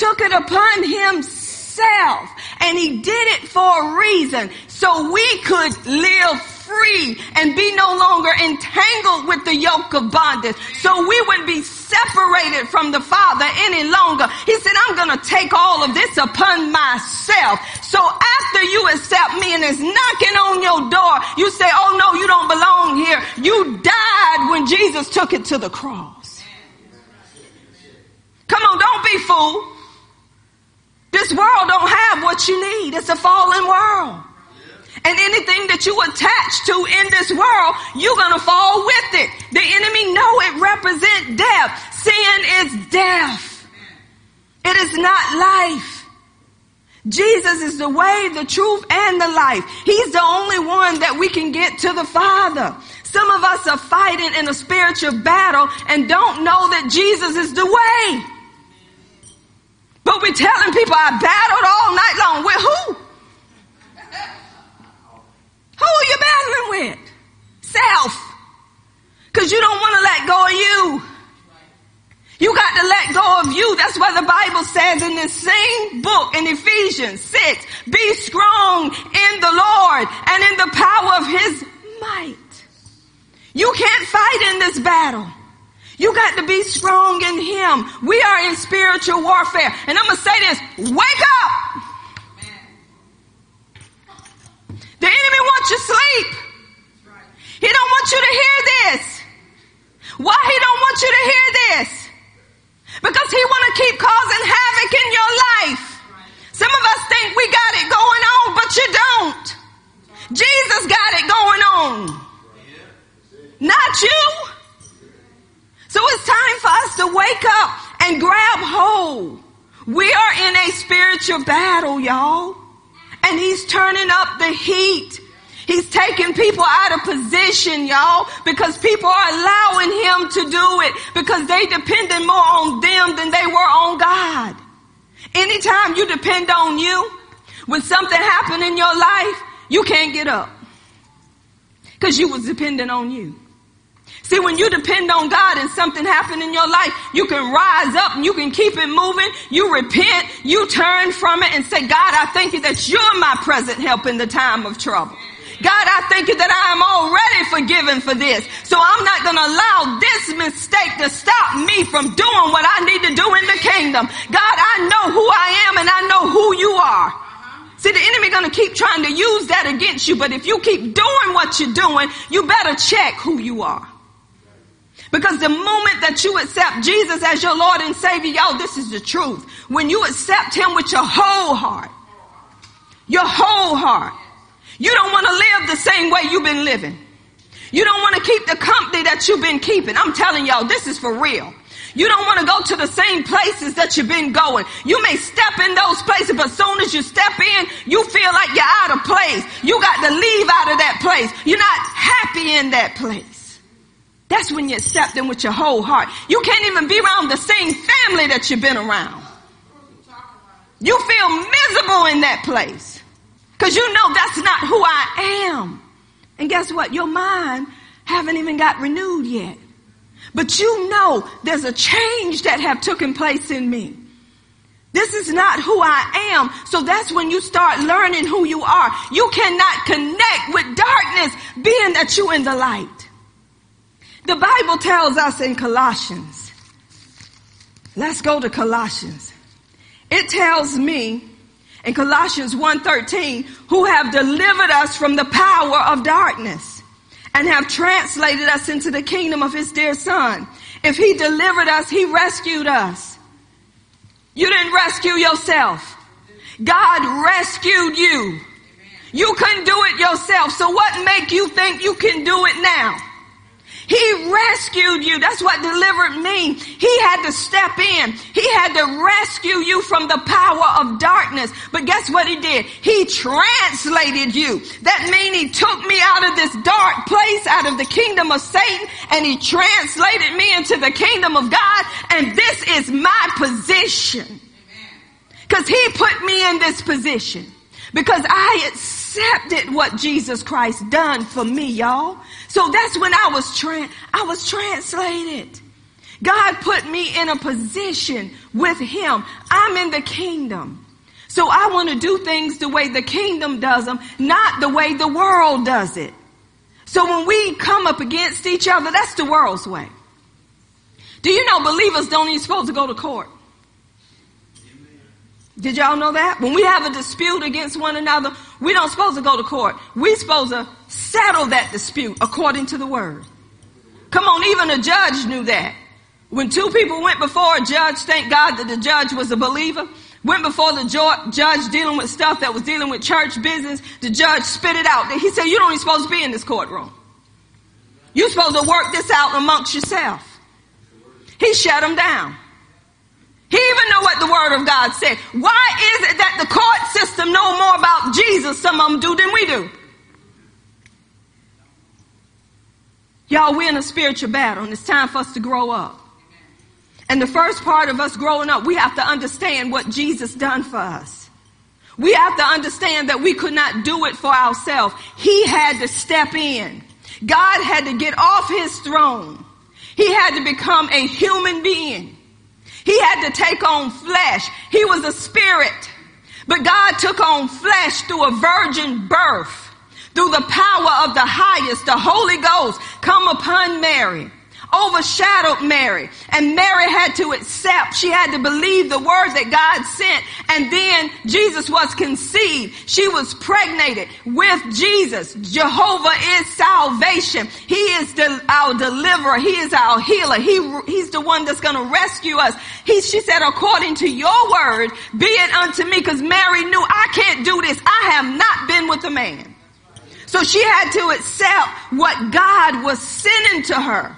took it upon himself and he did it for a reason so we could live free and be no longer entangled with the yoke of bondage. So we would be separated from the Father any longer. He said, I'm going to take all of this upon myself. So after you accept me and is knocking on your door, you say, oh no, you don't belong here. You died when Jesus took it to the cross. Come on, don't be fooled. This world don't have what you need. It's a fallen world. And anything that you attach to in this world, you're gonna fall with it. The enemy know it represents death. Sin is death. It is not life. Jesus is the way, the truth, and the life. He's the only one that we can get to the Father. Some of us are fighting in a spiritual battle and don't know that Jesus is the way. But we're telling people I battled all night long. With who? Who are you battling with? Self. Cause you don't want to let go of you. You got to let go of you. That's why the Bible says in this same book in Ephesians 6, be strong in the Lord and in the power of his might. You can't fight in this battle. You got to be strong in him. We are in spiritual warfare. And I'm going to say this, wake up! The enemy wants you to sleep. He don't want you to hear this. Why he don't want you to hear this? Because he want to keep causing havoc in your life. Some of us think we got it going on, but you don't. Jesus got it going on. Not you. So it's time for us to wake up and grab hold. We are in a spiritual battle, y'all and he's turning up the heat. He's taking people out of position, y'all, because people are allowing him to do it because they depended more on them than they were on God. Anytime you depend on you, when something happened in your life, you can't get up because you was dependent on you. See, when you depend on God and something happened in your life, you can rise up and you can keep it moving. You repent, you turn from it and say, God, I thank you that you're my present help in the time of trouble. God, I thank you that I am already forgiven for this. So I'm not going to allow this mistake to stop me from doing what I need to do in the kingdom. God, I know who I am and I know who you are. See, the enemy gonna keep trying to use that against you, but if you keep doing what you're doing, you better check who you are. Because the moment that you accept Jesus as your Lord and Savior, y'all, this is the truth. When you accept Him with your whole heart, your whole heart, you don't want to live the same way you've been living. You don't want to keep the company that you've been keeping. I'm telling y'all, this is for real. You don't want to go to the same places that you've been going. You may step in those places, but soon as you step in, you feel like you're out of place. You got to leave out of that place. You're not happy in that place. That's when you accept them with your whole heart. You can't even be around the same family that you've been around. You feel miserable in that place. Cause you know that's not who I am. And guess what? Your mind haven't even got renewed yet. But you know there's a change that have taken place in me. This is not who I am. So that's when you start learning who you are. You cannot connect with darkness being that you in the light. The Bible tells us in Colossians, let's go to Colossians. It tells me in Colossians 1:13, who have delivered us from the power of darkness and have translated us into the kingdom of his dear son. If he delivered us, he rescued us. You didn't rescue yourself. God rescued you. You couldn't do it yourself. So what make you think you can do it now? He rescued you. That's what delivered means. He had to step in. He had to rescue you from the power of darkness. But guess what he did? He translated you. That means he took me out of this dark place, out of the kingdom of Satan, and he translated me into the kingdom of God. And this is my position. Cause he put me in this position. Because I accepted what Jesus Christ done for me, y'all. So that's when I was tra- I was translated. God put me in a position with Him. I'm in the kingdom. So I want to do things the way the kingdom does them, not the way the world does it. So when we come up against each other, that's the world's way. Do you know believers don't even supposed to go to court? Did y'all know that? When we have a dispute against one another, we don't supposed to go to court. We supposed to settle that dispute according to the word. Come on, even a judge knew that. When two people went before a judge, thank God that the judge was a believer, went before the judge dealing with stuff that was dealing with church business, the judge spit it out. He said, you don't even supposed to be in this courtroom. You're supposed to work this out amongst yourself. He shut them down. He even know what the word of God said. Why is it that the court system know more about Jesus, some of them do, than we do? Y'all, we're in a spiritual battle and it's time for us to grow up. And the first part of us growing up, we have to understand what Jesus done for us. We have to understand that we could not do it for ourselves. He had to step in. God had to get off his throne. He had to become a human being. He had to take on flesh. He was a spirit. But God took on flesh through a virgin birth. Through the power of the highest, the Holy Ghost come upon Mary overshadowed Mary. And Mary had to accept, she had to believe the word that God sent. And then Jesus was conceived. She was pregnated with Jesus. Jehovah is salvation. He is the, our deliverer. He is our healer. He, he's the one that's going to rescue us. He, she said, according to your word, be it unto me, because Mary knew I can't do this. I have not been with a man. So she had to accept what God was sending to her.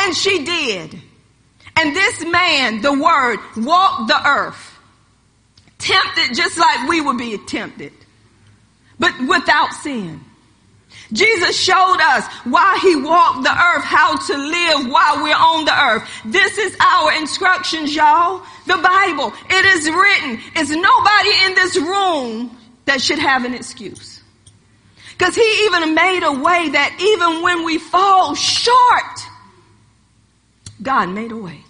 And she did. And this man, the word, walked the earth. Tempted just like we would be tempted. But without sin. Jesus showed us while he walked the earth how to live while we're on the earth. This is our instructions, y'all. The Bible. It is written. It's nobody in this room that should have an excuse. Cause he even made a way that even when we fall short, God made a way.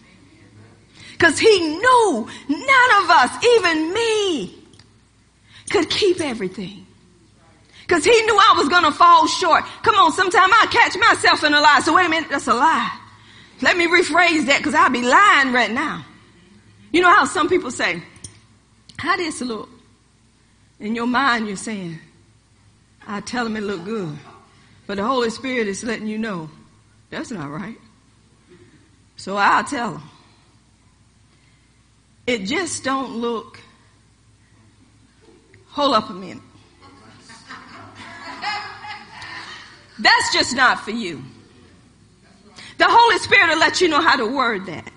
Because he knew none of us, even me, could keep everything. Because he knew I was going to fall short. Come on, sometime I'll catch myself in a lie. So wait a minute, that's a lie. Let me rephrase that because I'll be lying right now. You know how some people say, how this look? In your mind, you're saying, I tell them it look good. But the Holy Spirit is letting you know, that's not right. So I'll tell them. It just don't look. Hold up a minute. That's just not for you. The Holy Spirit will let you know how to word that.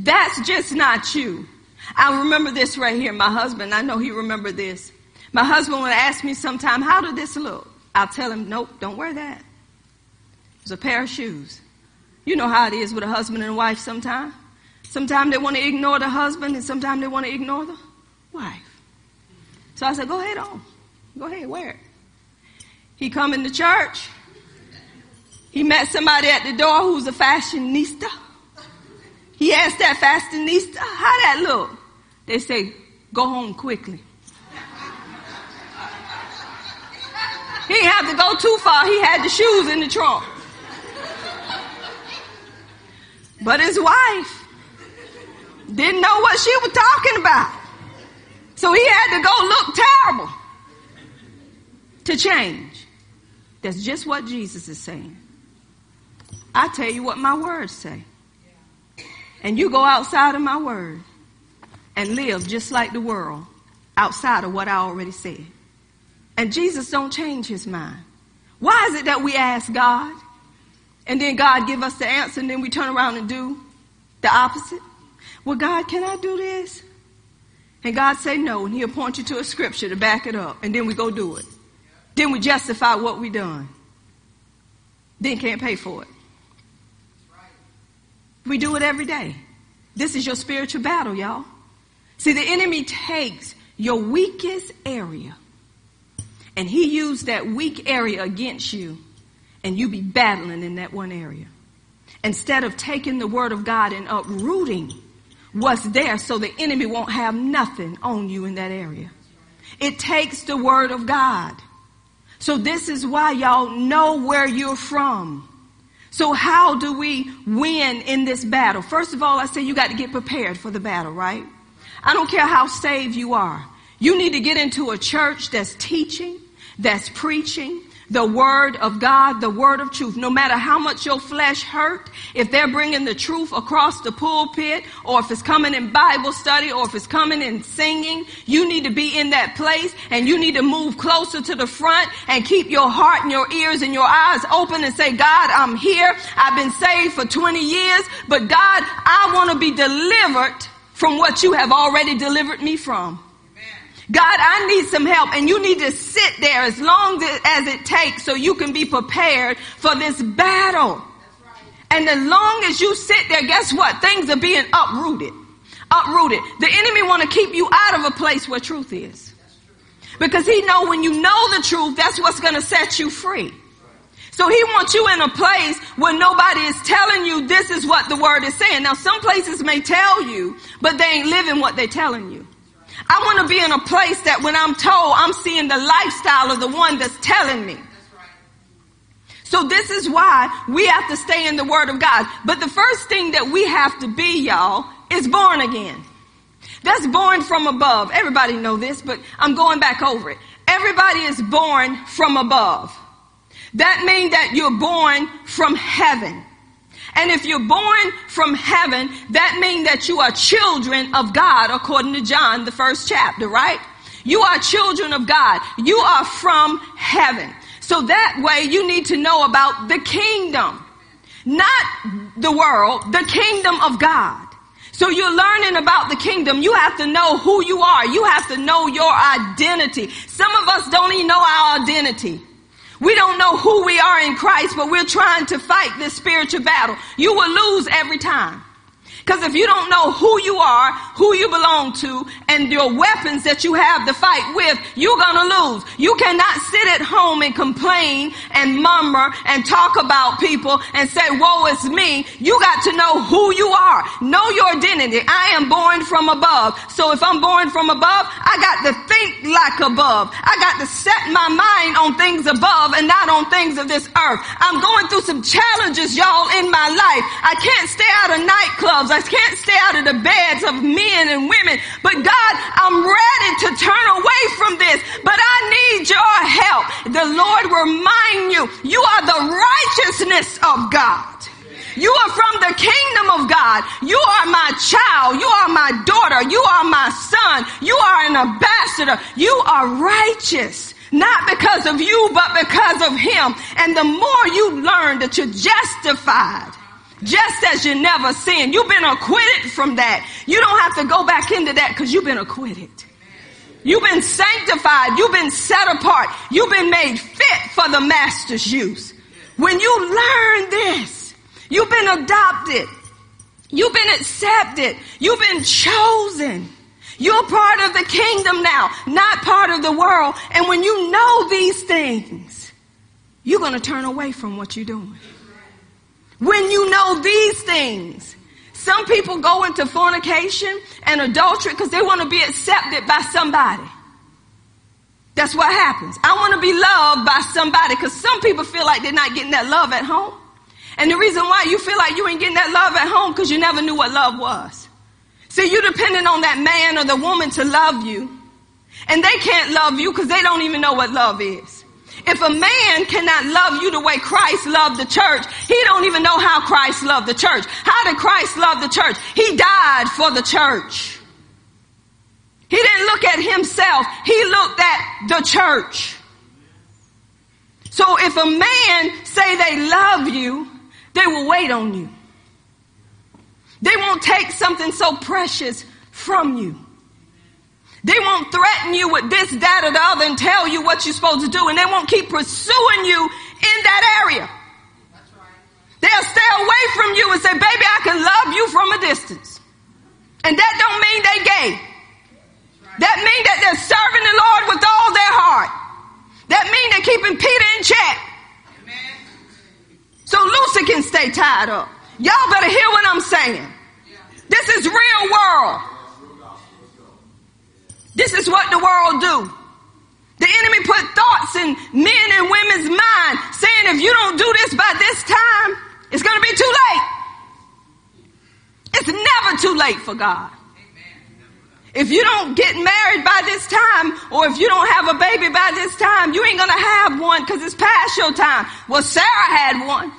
That's just not you. I remember this right here. My husband, I know he remember this. My husband would ask me sometime, how did this look? I'll tell him, nope, don't wear that. It was a pair of shoes. You know how it is with a husband and a wife sometimes. Sometimes they want to ignore the husband and sometimes they want to ignore the wife. So I said, go ahead on. Go ahead, wear it. He come into church. He met somebody at the door who's a fashionista. He asked that fashionista, how that look? They say, go home quickly. He didn't have to go too far. He had the shoes in the trunk. But his wife didn't know what she was talking about. So he had to go look terrible to change. That's just what Jesus is saying. I tell you what my words say. And you go outside of my word and live just like the world outside of what I already said. And Jesus don't change his mind. Why is it that we ask God and then God give us the answer and then we turn around and do the opposite. Well, God, can I do this? And God say no, and he'll point you to a scripture to back it up, and then we go do it. Then we justify what we done. Then can't pay for it. We do it every day. This is your spiritual battle, y'all. See, the enemy takes your weakest area, and he used that weak area against you and you be battling in that one area. instead of taking the word of God and uprooting what's there so the enemy won't have nothing on you in that area. It takes the word of God. So this is why y'all know where you're from. So how do we win in this battle? First of all, I say you got to get prepared for the battle, right? I don't care how saved you are. You need to get into a church that's teaching, that's preaching, the word of God, the word of truth. No matter how much your flesh hurt, if they're bringing the truth across the pulpit, or if it's coming in Bible study, or if it's coming in singing, you need to be in that place and you need to move closer to the front and keep your heart and your ears and your eyes open and say, God, I'm here. I've been saved for 20 years, but God, I want to be delivered from what you have already delivered me from. God, I need some help and you need to sit there as long as it takes so you can be prepared for this battle. And as long as you sit there, guess what? Things are being uprooted. Uprooted. The enemy want to keep you out of a place where truth is. Because he know when you know the truth, that's what's going to set you free. So he wants you in a place where nobody is telling you this is what the word is saying. Now some places may tell you, but they ain't living what they're telling you. I want to be in a place that when I'm told, I'm seeing the lifestyle of the one that's telling me. So this is why we have to stay in the word of God. But the first thing that we have to be, y'all, is born again. That's born from above. Everybody know this, but I'm going back over it. Everybody is born from above. That means that you're born from heaven. And if you're born from heaven, that means that you are children of God, according to John, the first chapter, right? You are children of God. You are from heaven. So that way you need to know about the kingdom. Not the world, the kingdom of God. So you're learning about the kingdom. You have to know who you are. You have to know your identity. Some of us don't even know our identity. We don't know who we are in Christ, but we're trying to fight this spiritual battle. You will lose every time. Because if you don't know who you are, who you belong to, and your weapons that you have to fight with, you're gonna lose. You cannot sit at home and complain and murmur and talk about people and say, woe is me. You got to know who you are. Know your identity. I am born from above. So if I'm born from above, I got to think like above. I got to set my mind on things above and not on things of this earth. I'm going through some challenges, y'all, in my life. I can't stay out of nightclubs. I can't stay out of the beds of men and women. But God, I'm ready to turn away from this, but I need your help. The Lord remind you, you are the righteousness of God. You are from the kingdom of God. You are my child. You are my daughter. You are my son. You are an ambassador. You are righteous. Not because of you, but because of him. And the more you learn that you're justified, just as you never sinned. You've been acquitted from that. You don't have to go back into that because you've been acquitted. You've been sanctified. You've been set apart. You've been made fit for the master's use. When you learn this, you've been adopted. You've been accepted. You've been chosen. You're part of the kingdom now, not part of the world. And when you know these things, you're going to turn away from what you're doing. When you know these things. Some people go into fornication and adultery because they want to be accepted by somebody. That's what happens. I want to be loved by somebody because some people feel like they're not getting that love at home. And the reason why you feel like you ain't getting that love at home because you never knew what love was. See, you're dependent on that man or the woman to love you. And they can't love you because they don't even know what love is. If a man cannot love you the way Christ loved the church, he don't even know how Christ loved the church. How did Christ love the church? He died for the church. He didn't look at himself. He looked at the church. So if a man say they love you, they will wait on you. They won't take something so precious from you. They won't threaten you with this, that, or the other and tell you what you're supposed to do. And they won't keep pursuing you in that area. They'll stay away from you and say, baby, I can love you from a distance. And that don't mean they gay. That mean that they're serving the Lord with all their heart. That mean they're keeping Peter in check. So Lucy can stay tied up. Y'all better hear what I'm saying. This is real world. This is what the world do. The enemy put thoughts in men and women's mind saying if you don't do this by this time, it's going to be too late. It's never too late for God. If you don't get married by this time, or if you don't have a baby by this time, you ain't gonna have one because it's past your time. Well, Sarah had one.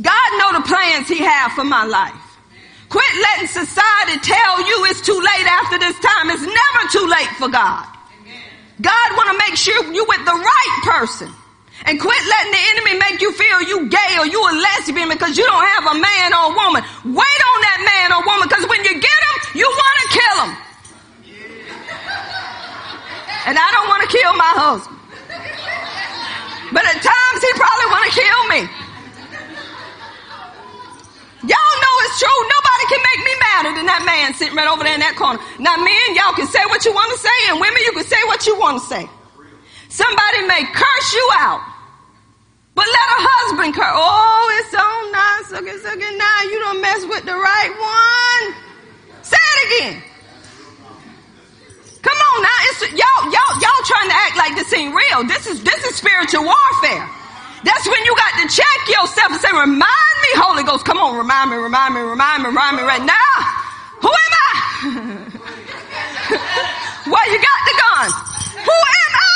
God know the plans he had for my life. Quit letting society tell you it's too late after this time. It's never too late for God. God want to make sure you with the right person. And quit letting the enemy make you feel you gay or you a lesbian because you don't have a man or a woman. Wait on that man or woman because when you get him, you want to kill him. And I don't want to kill my husband. But at times he probably want to kill me. Y'all know it's true. Nobody can make me madder than that man sitting right over there in that corner. Now men, y'all can say what you want to say and women, you can say what you want to say. Somebody may curse you out. But let a husband curse. Oh, it's so nice. It, suck it. Now you don't mess with the right one. Say it again. Come on now. It's, y'all, y'all, y'all trying to act like this ain't real. This is, this is spiritual warfare. That's when you got to check yourself and say, remind me, Holy Ghost. Come on, remind me, remind me, remind me, remind me right now. Who am I? Why you got the gun? Who am I?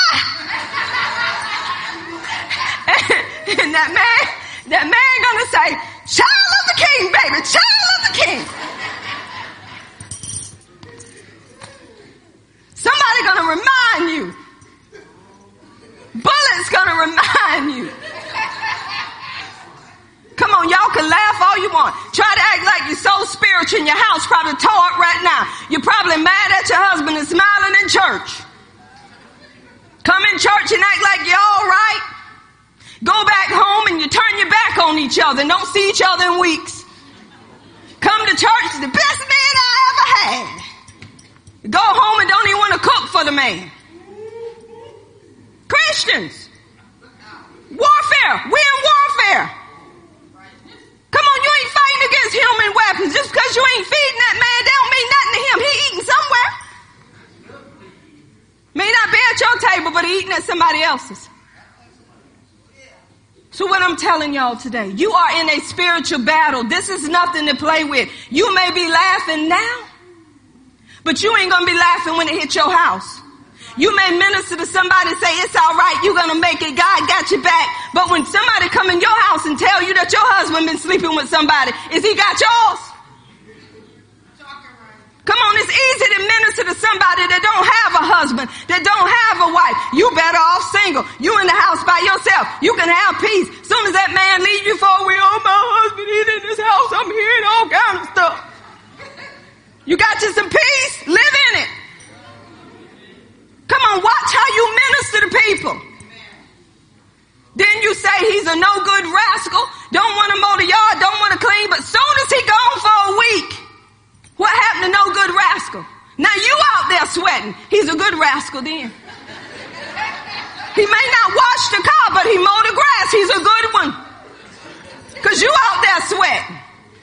and that man, that man gonna say, child of the king, baby, child of the king. Somebody gonna remind you. Bullets gonna remind you. Come on, y'all can laugh all you want. Try to act like you're so spiritual in your house probably tore up right now. You're probably mad at your husband and smiling in church. Come in church and act like you're all right. Go back home and you turn your back on each other and don't see each other in weeks. Come to church, the best man I ever had. Go home and don't even want to cook for the man. Christians. Warfare. We're in warfare. Come on, you ain't fighting against human weapons. Just because you ain't feeding that man, that don't mean nothing to him. He eating somewhere. May not be at your table, but he eating at somebody else's. So what I'm telling y'all today, you are in a spiritual battle. This is nothing to play with. You may be laughing now, but you ain't gonna be laughing when it hits your house. You may minister to somebody and say, it's alright, you're gonna make it, God got your back. But when somebody come in your house and tell you that your husband been sleeping with somebody, is he got yours? Come on, it's easy to minister to somebody that don't have a husband, that don't have a wife. You better off single. You in the house by yourself. You can have peace. Soon as that man leaves you for a week, oh my husband, he's in this house. I'm hearing all kind of stuff. You got you some peace? Live in it. Come on, watch how you minister to people. Then you say he's a no good rascal, don't want to mow the yard, don't want to clean, but soon as he gone for a week, what happened to no good rascal? Now you out there sweating. He's a good rascal then. He may not wash the car, but he mow the grass. He's a good one. Cause you out there sweating.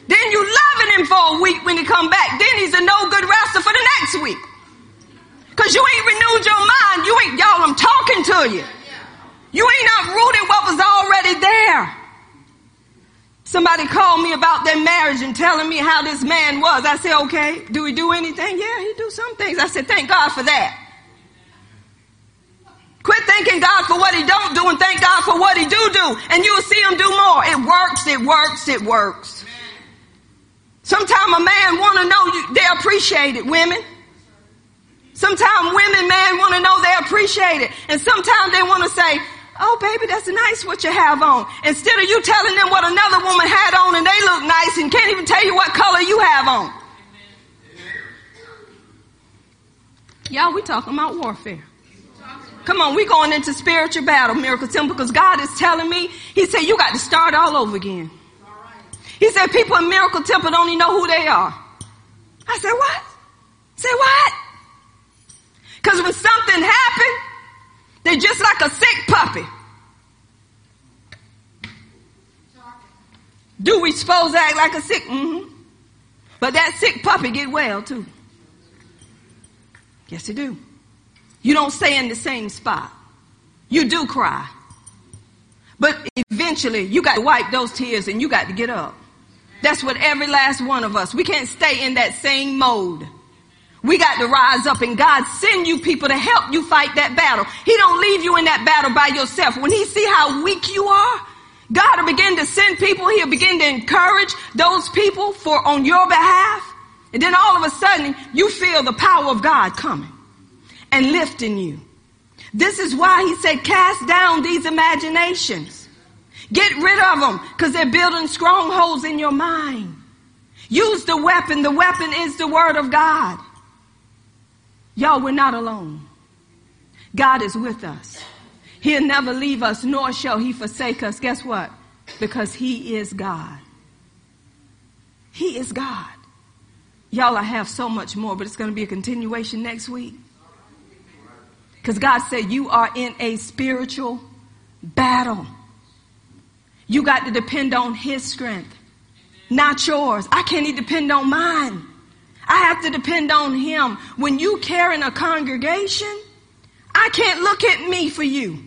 Then you loving him for a week when he come back. Then he's a no good rascal for the next week. Cause you ain't renewed your mind. You ain't, y'all, I'm talking to you. You ain't uprooted what was already there. Somebody called me about their marriage and telling me how this man was. I said, okay, do he do anything? Yeah, he do some things. I said, thank God for that. Quit thanking God for what he don't do and thank God for what he do do. And you'll see him do more. It works, it works, it works. Sometimes a man want to know you, they appreciate it, women. Sometimes women, man, want to know they appreciate it. And sometimes they want to say, Oh, baby, that's nice what you have on. Instead of you telling them what another woman had on and they look nice and can't even tell you what color you have on. Y'all, we talking about warfare. Come on, we going into spiritual battle, Miracle Temple, because God is telling me, He said, you got to start all over again. He said, people in Miracle Temple don't even know who they are. I said, what? Say what? Because when something happened, they're just like a sick puppy. Do we supposed to act like a sick? Mm-hmm. But that sick puppy get well too. Yes, you do. You don't stay in the same spot. You do cry. But eventually you got to wipe those tears and you got to get up. That's what every last one of us. We can't stay in that same mode. We got to rise up and God send you people to help you fight that battle. He don't leave you in that battle by yourself. When he see how weak you are, God will begin to send people. He'll begin to encourage those people for on your behalf. And then all of a sudden you feel the power of God coming and lifting you. This is why he said cast down these imaginations. Get rid of them because they're building strongholds in your mind. Use the weapon. The weapon is the word of God. Y'all, we're not alone. God is with us. He'll never leave us, nor shall he forsake us. Guess what? Because he is God. He is God. Y'all, I have so much more, but it's going to be a continuation next week. Because God said you are in a spiritual battle. You got to depend on his strength, not yours. I can't even depend on mine. I have to depend on him. When you care in a congregation, I can't look at me for you.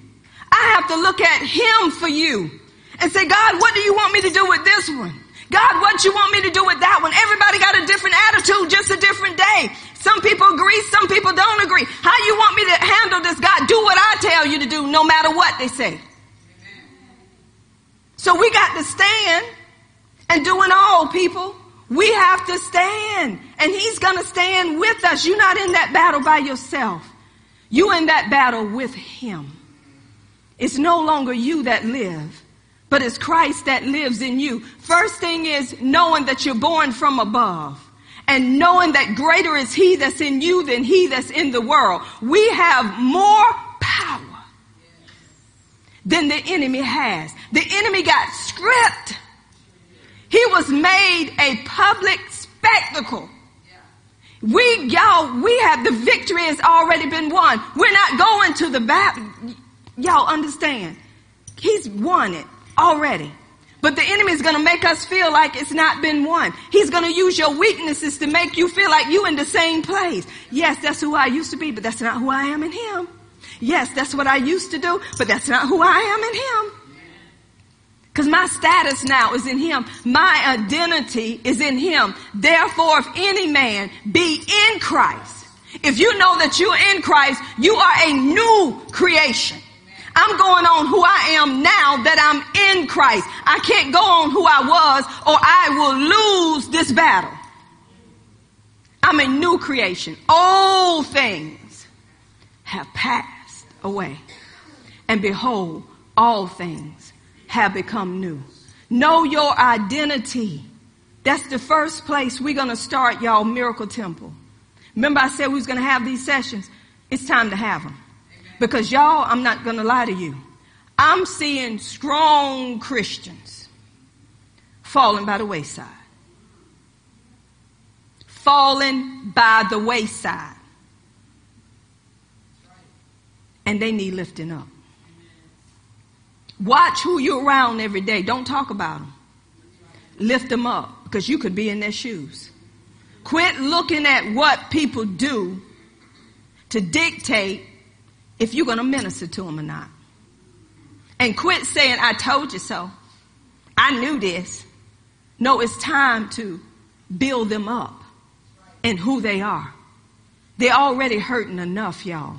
I have to look at him for you and say, God, what do you want me to do with this one? God, what you want me to do with that one? Everybody got a different attitude, just a different day. Some people agree, some people don't agree. How you want me to handle this, God? Do what I tell you to do, no matter what they say. So we got to stand and do it all, people. We have to stand and he's going to stand with us. You're not in that battle by yourself. You in that battle with him. It's no longer you that live, but it's Christ that lives in you. First thing is knowing that you're born from above and knowing that greater is he that's in you than he that's in the world. We have more power than the enemy has. The enemy got script he was made a public spectacle. We, y'all, we have the victory has already been won. We're not going to the battle. Y'all understand? He's won it already. But the enemy is going to make us feel like it's not been won. He's going to use your weaknesses to make you feel like you in the same place. Yes, that's who I used to be, but that's not who I am in him. Yes, that's what I used to do, but that's not who I am in him. Because my status now is in him. My identity is in him. Therefore, if any man be in Christ, if you know that you're in Christ, you are a new creation. I'm going on who I am now that I'm in Christ. I can't go on who I was or I will lose this battle. I'm a new creation. Old things have passed away. And behold, all things have become new. Know your identity. That's the first place we're going to start y'all miracle temple. Remember I said we was going to have these sessions. It's time to have them. Because y'all, I'm not going to lie to you. I'm seeing strong Christians falling by the wayside. Falling by the wayside. And they need lifting up. Watch who you're around every day. Don't talk about them. Lift them up because you could be in their shoes. Quit looking at what people do to dictate if you're going to minister to them or not. And quit saying, I told you so. I knew this. No, it's time to build them up and who they are. They're already hurting enough, y'all.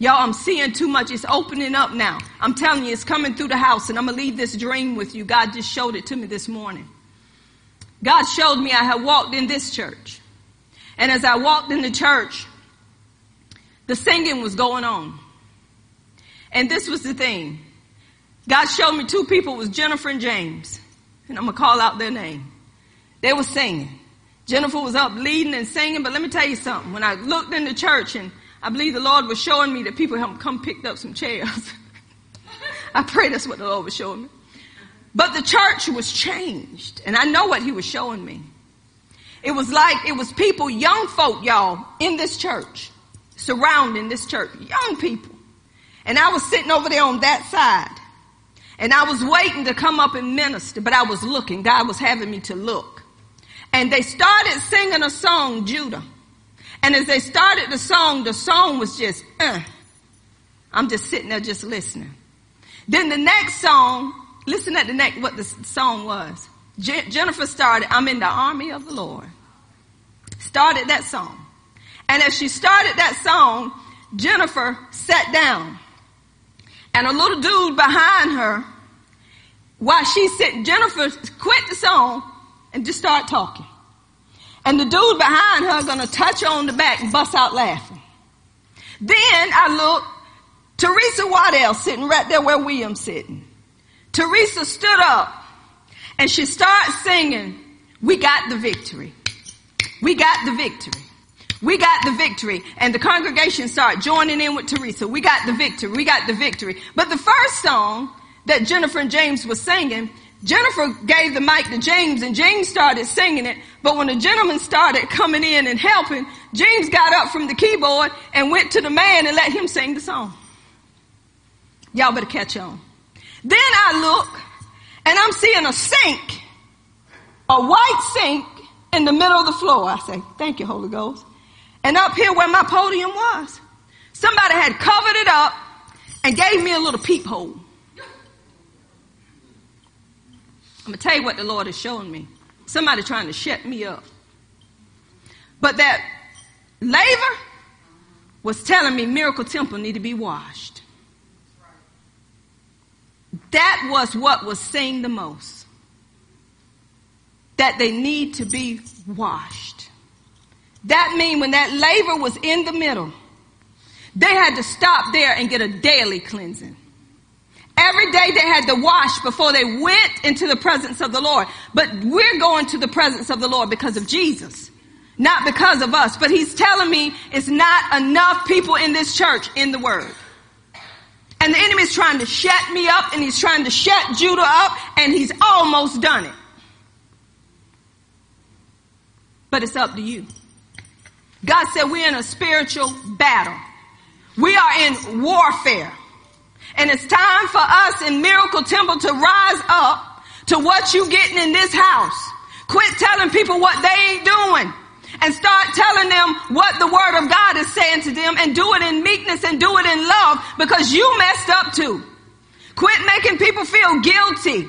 Y'all, I'm seeing too much. It's opening up now. I'm telling you, it's coming through the house, and I'm going to leave this dream with you. God just showed it to me this morning. God showed me I had walked in this church. And as I walked in the church, the singing was going on. And this was the thing. God showed me two people. Was Jennifer and James. And I'm going to call out their name. They were singing. Jennifer was up leading and singing, but let me tell you something. When I looked in the church and I believe the Lord was showing me that people have come picked up some chairs. I pray that's what the Lord was showing me. But the church was changed, and I know what He was showing me. It was like it was people, young folk, y'all, in this church, surrounding this church, young people. And I was sitting over there on that side. And I was waiting to come up and minister, but I was looking. God was having me to look. And they started singing a song, Judah. And as they started the song, the song was just, uh, I'm just sitting there just listening. Then the next song, listen at the next, what the song was. Je- Jennifer started, I'm in the army of the Lord. Started that song. And as she started that song, Jennifer sat down. And a little dude behind her, while she sitting, Jennifer quit the song and just start talking. And the dude behind her gonna touch her on the back and bust out laughing. Then I look, Teresa Waddell sitting right there where William's sitting. Teresa stood up and she started singing, we got the victory. We got the victory. We got the victory. And the congregation started joining in with Teresa. We got the victory. We got the victory. But the first song that Jennifer and James was singing, Jennifer gave the mic to James and James started singing it. But when the gentleman started coming in and helping, James got up from the keyboard and went to the man and let him sing the song. Y'all better catch on. Then I look and I'm seeing a sink, a white sink in the middle of the floor. I say, thank you, Holy Ghost. And up here where my podium was, somebody had covered it up and gave me a little peephole. I'm gonna tell you what the Lord is showing me. Somebody trying to shut me up. But that laver was telling me Miracle Temple need to be washed. That was what was saying the most. That they need to be washed. That means when that laver was in the middle, they had to stop there and get a daily cleansing. Every day they had to wash before they went into the presence of the Lord. But we're going to the presence of the Lord because of Jesus. Not because of us. But he's telling me it's not enough people in this church in the word. And the enemy is trying to shut me up and he's trying to shut Judah up and he's almost done it. But it's up to you. God said we're in a spiritual battle. We are in warfare. And it's time for us in Miracle Temple to rise up to what you getting in this house. Quit telling people what they ain't doing and start telling them what the word of God is saying to them and do it in meekness and do it in love because you messed up too. Quit making people feel guilty.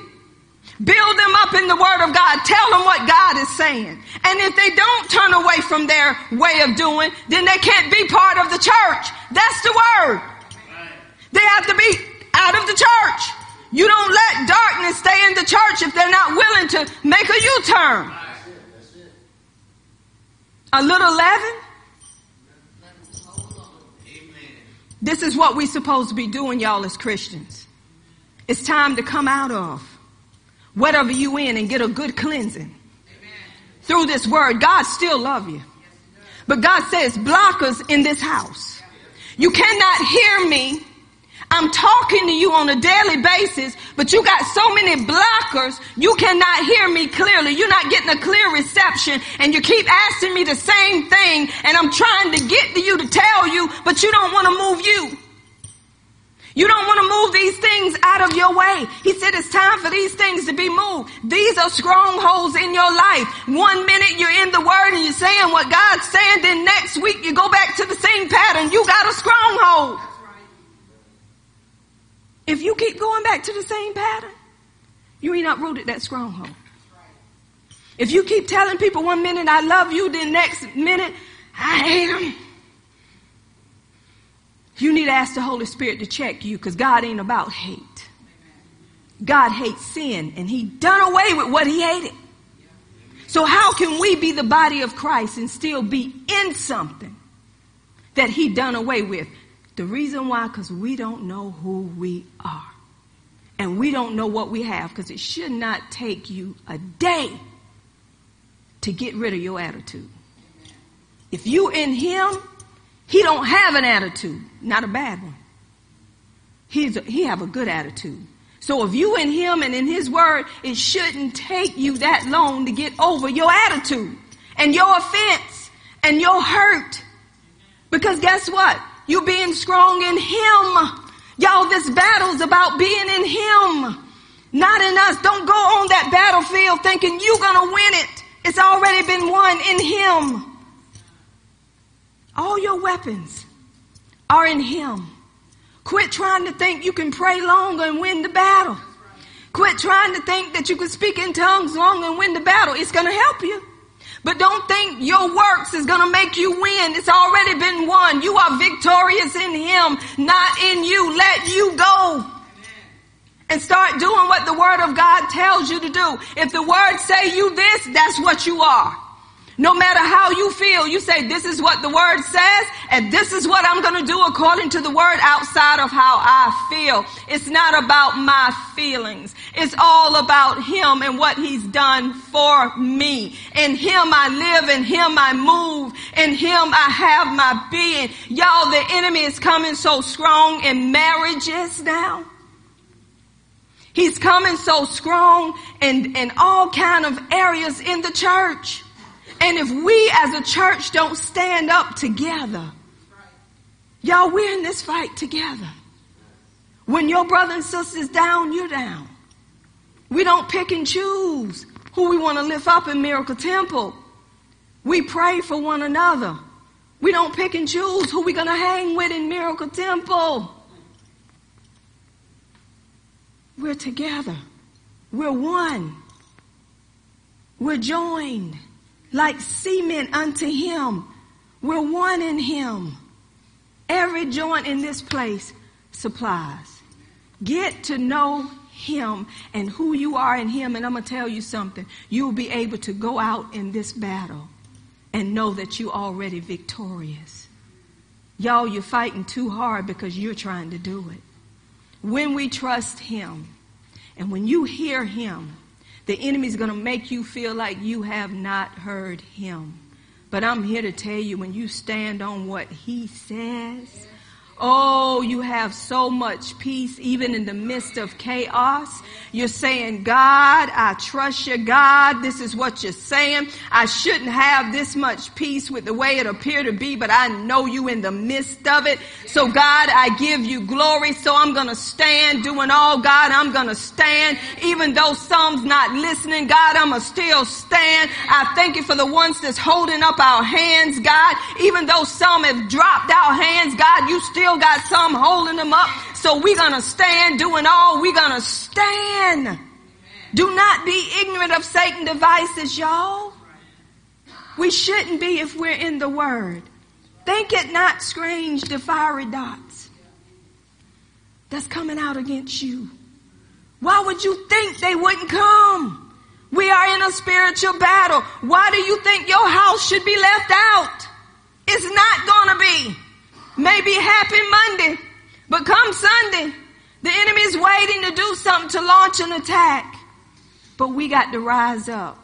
Build them up in the word of God. Tell them what God is saying. And if they don't turn away from their way of doing, then they can't be part of the church. That's the word. They have to be out of the church. You don't let darkness stay in the church if they're not willing to make a U-turn. A little leaven? This is what we're supposed to be doing, y'all, as Christians. It's time to come out of whatever you in and get a good cleansing. Through this word, God still love you. But God says blockers in this house. You cannot hear me I'm talking to you on a daily basis, but you got so many blockers, you cannot hear me clearly. You're not getting a clear reception and you keep asking me the same thing and I'm trying to get to you to tell you, but you don't want to move you. You don't want to move these things out of your way. He said it's time for these things to be moved. These are strongholds in your life. One minute you're in the word and you're saying what God's saying, then next week you go back to the same pattern. You got a stronghold. If you keep going back to the same pattern, you ain't uprooted that stronghold. If you keep telling people one minute I love you, then next minute I hate them. You need to ask the Holy Spirit to check you because God ain't about hate. God hates sin and he done away with what he hated. So how can we be the body of Christ and still be in something that he done away with? The reason why, because we don't know who we are. And we don't know what we have, because it should not take you a day to get rid of your attitude. If you in him, he don't have an attitude, not a bad one. He's a, he have a good attitude. So if you in him and in his word, it shouldn't take you that long to get over your attitude and your offense and your hurt. Because guess what? You being strong in Him. Y'all, this battle's about being in Him, not in us. Don't go on that battlefield thinking you're gonna win it. It's already been won in Him. All your weapons are in Him. Quit trying to think you can pray longer and win the battle. Quit trying to think that you can speak in tongues longer and win the battle. It's gonna help you. But don't think your works is going to make you win. It's already been won. You are victorious in Him, not in you. Let you go. And start doing what the Word of God tells you to do. If the Word say you this, that's what you are. No matter how you feel, you say, this is what the word says, and this is what I'm going to do according to the word outside of how I feel. It's not about my feelings. It's all about him and what he's done for me. In him I live, in him I move, in him I have my being. Y'all, the enemy is coming so strong in marriages now. He's coming so strong in, in all kind of areas in the church. And if we as a church don't stand up together, y'all, we're in this fight together. When your brother and sister's down, you're down. We don't pick and choose who we want to lift up in Miracle Temple. We pray for one another. We don't pick and choose who we're going to hang with in Miracle Temple. We're together. We're one. We're joined like cement unto him. We're one in him. Every joint in this place supplies. Get to know him and who you are in him. And I'm going to tell you something. You'll be able to go out in this battle and know that you're already victorious. Y'all, you're fighting too hard because you're trying to do it. When we trust him and when you hear him, the enemy's going to make you feel like you have not heard him. But I'm here to tell you when you stand on what he says, Oh, you have so much peace even in the midst of chaos. You're saying, God, I trust you. God, this is what you're saying. I shouldn't have this much peace with the way it appeared to be, but I know you in the midst of it. So God, I give you glory. So I'm going to stand doing all God. I'm going to stand even though some's not listening. God, I'm going to still stand. I thank you for the ones that's holding up our hands, God. Even though some have dropped our hands, God, you still still got some holding them up. So we're going to stand doing all we're going to stand. Do not be ignorant of Satan devices, y'all. We shouldn't be if we're in the word. Think it not strange the fiery dots that's coming out against you. Why would you think they wouldn't come? We are in a spiritual battle. Why do you think your house should be left out? It's not gonna be. Maybe happy Monday, but come Sunday, the enemy is waiting to do something to launch an attack. But we got to rise up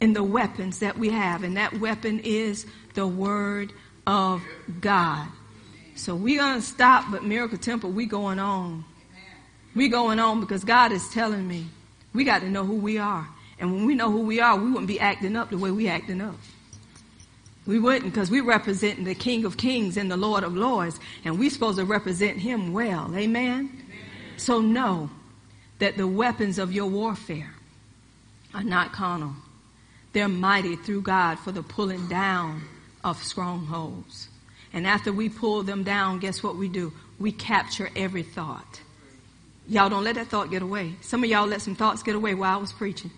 in the weapons that we have, and that weapon is the Word of God. So we're to stop, but Miracle Temple, we going on. We going on because God is telling me we got to know who we are. And when we know who we are, we wouldn't be acting up the way we acting up. We wouldn't because we represent the King of Kings and the Lord of Lords, and we're supposed to represent him well. Amen? Amen? So know that the weapons of your warfare are not carnal. They're mighty through God for the pulling down of strongholds. And after we pull them down, guess what we do? We capture every thought. Y'all don't let that thought get away. Some of y'all let some thoughts get away while I was preaching.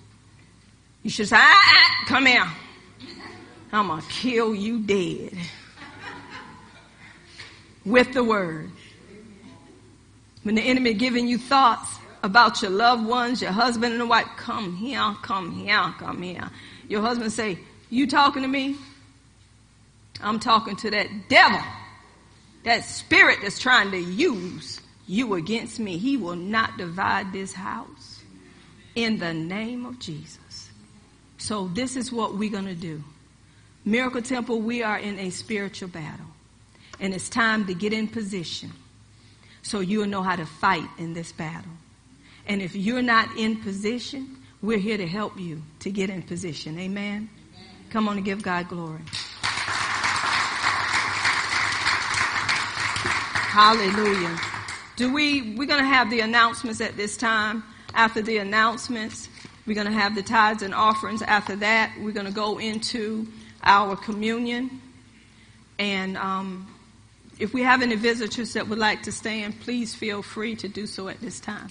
You should say, ah, ah, come here. I'm going to kill you dead with the word. When the enemy giving you thoughts about your loved ones, your husband and wife, come here, come here, come here. Your husband say, you talking to me? I'm talking to that devil, that spirit that's trying to use you against me. He will not divide this house in the name of Jesus. So this is what we're going to do. Miracle Temple, we are in a spiritual battle. And it's time to get in position so you'll know how to fight in this battle. And if you're not in position, we're here to help you to get in position. Amen? Amen. Come on and give God glory. Hallelujah. Do we, we're going to have the announcements at this time. After the announcements, we're going to have the tithes and offerings. After that, we're going to go into our communion. And um, if we have any visitors that would like to stand, please feel free to do so at this time.